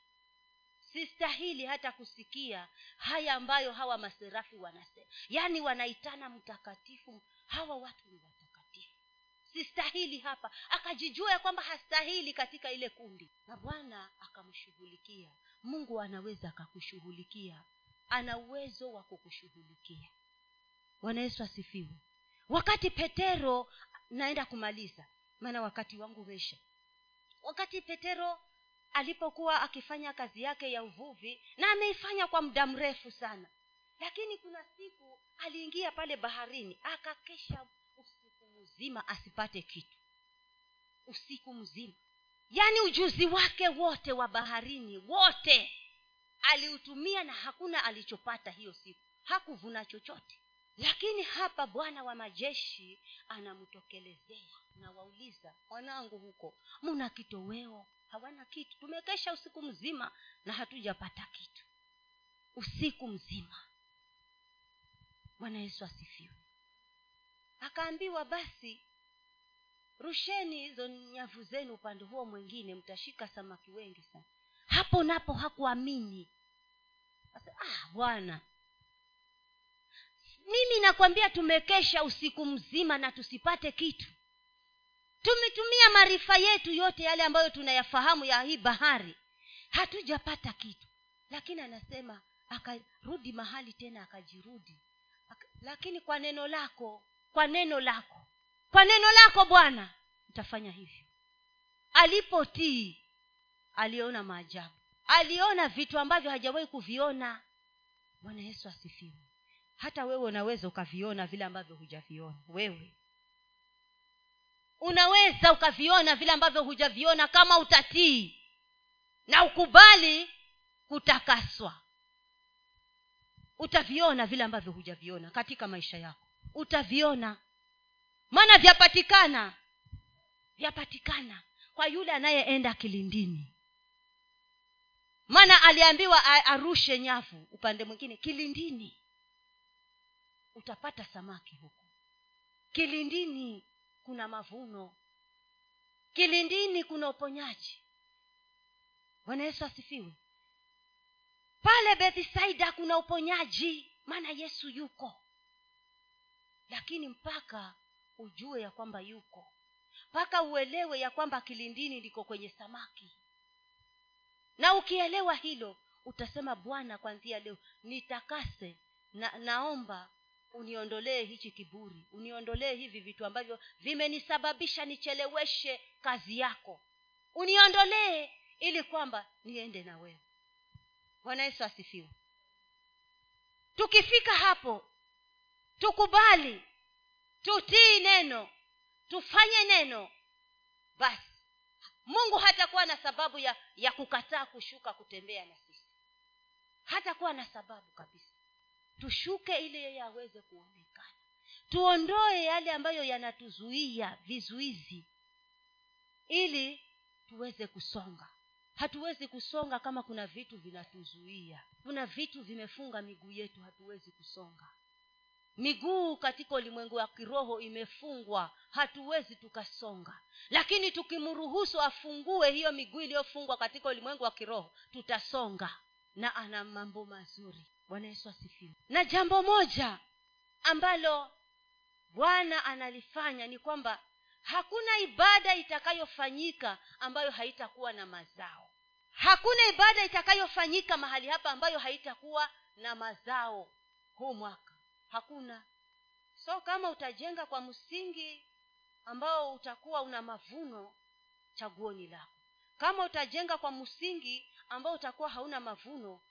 Sistahili hata kusikia haya ambayo hawa maserafi wanasema. Yaani wanaitana mtakatifu. Hawa watu ni watakatifu. Sistahili hapa. Akajijua ya kwamba hastahili katika ile kundi. Na bwana akamshughulikia. Mungu anaweza akakushughulikia. Ana uwezo wa kukushughulikia. Bwana yesu asifiwe. Wakati petero naenda kumaliza. Maana wakati wangu umeisha. Wakati petero alipokuwa akifanya kazi yake ya uvuvi na ameifanya kwa muda mrefu sana. Lakini kuna siku aliingia pale baharini akakesha usiku mzima asipate kitu. Usiku mzima. Yaani ujuzi wake wote wa baharini wote aliutumia na hakuna alichopata hiyo siku. Hakuvuna chochote. Lakini hapa bwana wa majeshi anamtokelezea nawauliza mwanangu huko muna kitoweo hawana kitu. Tumekesha usiku mzima na hatujapata kitu. Usiku mzima. Bwana yesu asifiwe. Akaambiwa basi rusheni hizo nyavu zenu upande huo mwingine mtashika samaki wengi sana. Hapo napo hakuamini. Ah bwana mimi nakwambia tumekesha usiku mzima na tusipate kitu tumetumia maarifa yetu yote yale ambayo tunayafahamu ya hii bahari. Hatujapata kitu. Lakini anasema akarudi mahali tena akajirudi. Aka, lakini kwa neno lako kwa neno lako kwa neno lako bwana utafanya hivyo. Alipotii aliona maajabu. Aliona vitu ambavyo hajawahi kuviona. Bwana yesu asifiwe. Hata wewe unaweza ukaviona vile ambavyo hujaviona. Wewe unaweza ukaviona vile ambavyo hujaviona kama utatii. Na ukubali kutakaswa. Utaviona vile ambavyo hujaviona katika maisha yako. Utaviona. Maana vyapatikana. Vyapatikana kwa yule anayeenda kilindini. Maana aliambiwa arushe nyavu upande mwingine kilindini. Utapata samaki huko. Kilindini kuna mavuno. Kilindini kuna uponyaji. Bwana yesu asifiwe. Pale bethisaida kuna uponyaji maana yesu yuko. Lakini mpaka ujue ya kwamba yuko. Mpaka uelewe ya kwamba kilindini liko kwenye samaki. Na ukielewa hilo utasema bwana kwanzia leo nitakase na naomba uniondolee hichi kiburi. Uniondolee hivi vitu ambavyo vimenisababisha nicheleweshe kazi yako. Uniondolee ili kwamba niende na wewe. Bwana yesu asifiwe. Tukifika hapo tukubali tutii neno tufanye neno basi. Mungu hatakuwa na sababu ya ya kukataa kushuka kutembea na sisi. Hatakuwa na sababu kabisa tushuke ili yeye aweze kuonekana. Tuondoe yale ambayo yanatuzuia vizuizi ili tuweze kusonga. Hatuwezi kusonga kama kuna vitu vinatuzuia. Kuna vitu vimefunga miguu yetu hatuwezi kusonga. Miguu katika ulimwengu wa kiroho imefungwa hatuwezi tukasonga. Lakini tukimruhusu afungue hiyo miguu iliyofungwa katika ulimwengu wa kiroho tutasonga na ana mambo mazuri bwana yesu asifiwe. Na jambo moja ambalo bwana analifanya ni kwamba hakuna ibada itakayofanyika ambayo haitakuwa na mazao. Hakuna ibada itakayofanyika mahali hapa ambayo haitakuwa na mazao huu mwaka. Hakuna. So kama utajenga kwa msingi ambao utakuwa una mavuno chaguoni lako. Kama utajenga kwa msingi ambao utakuwa hauna mavuno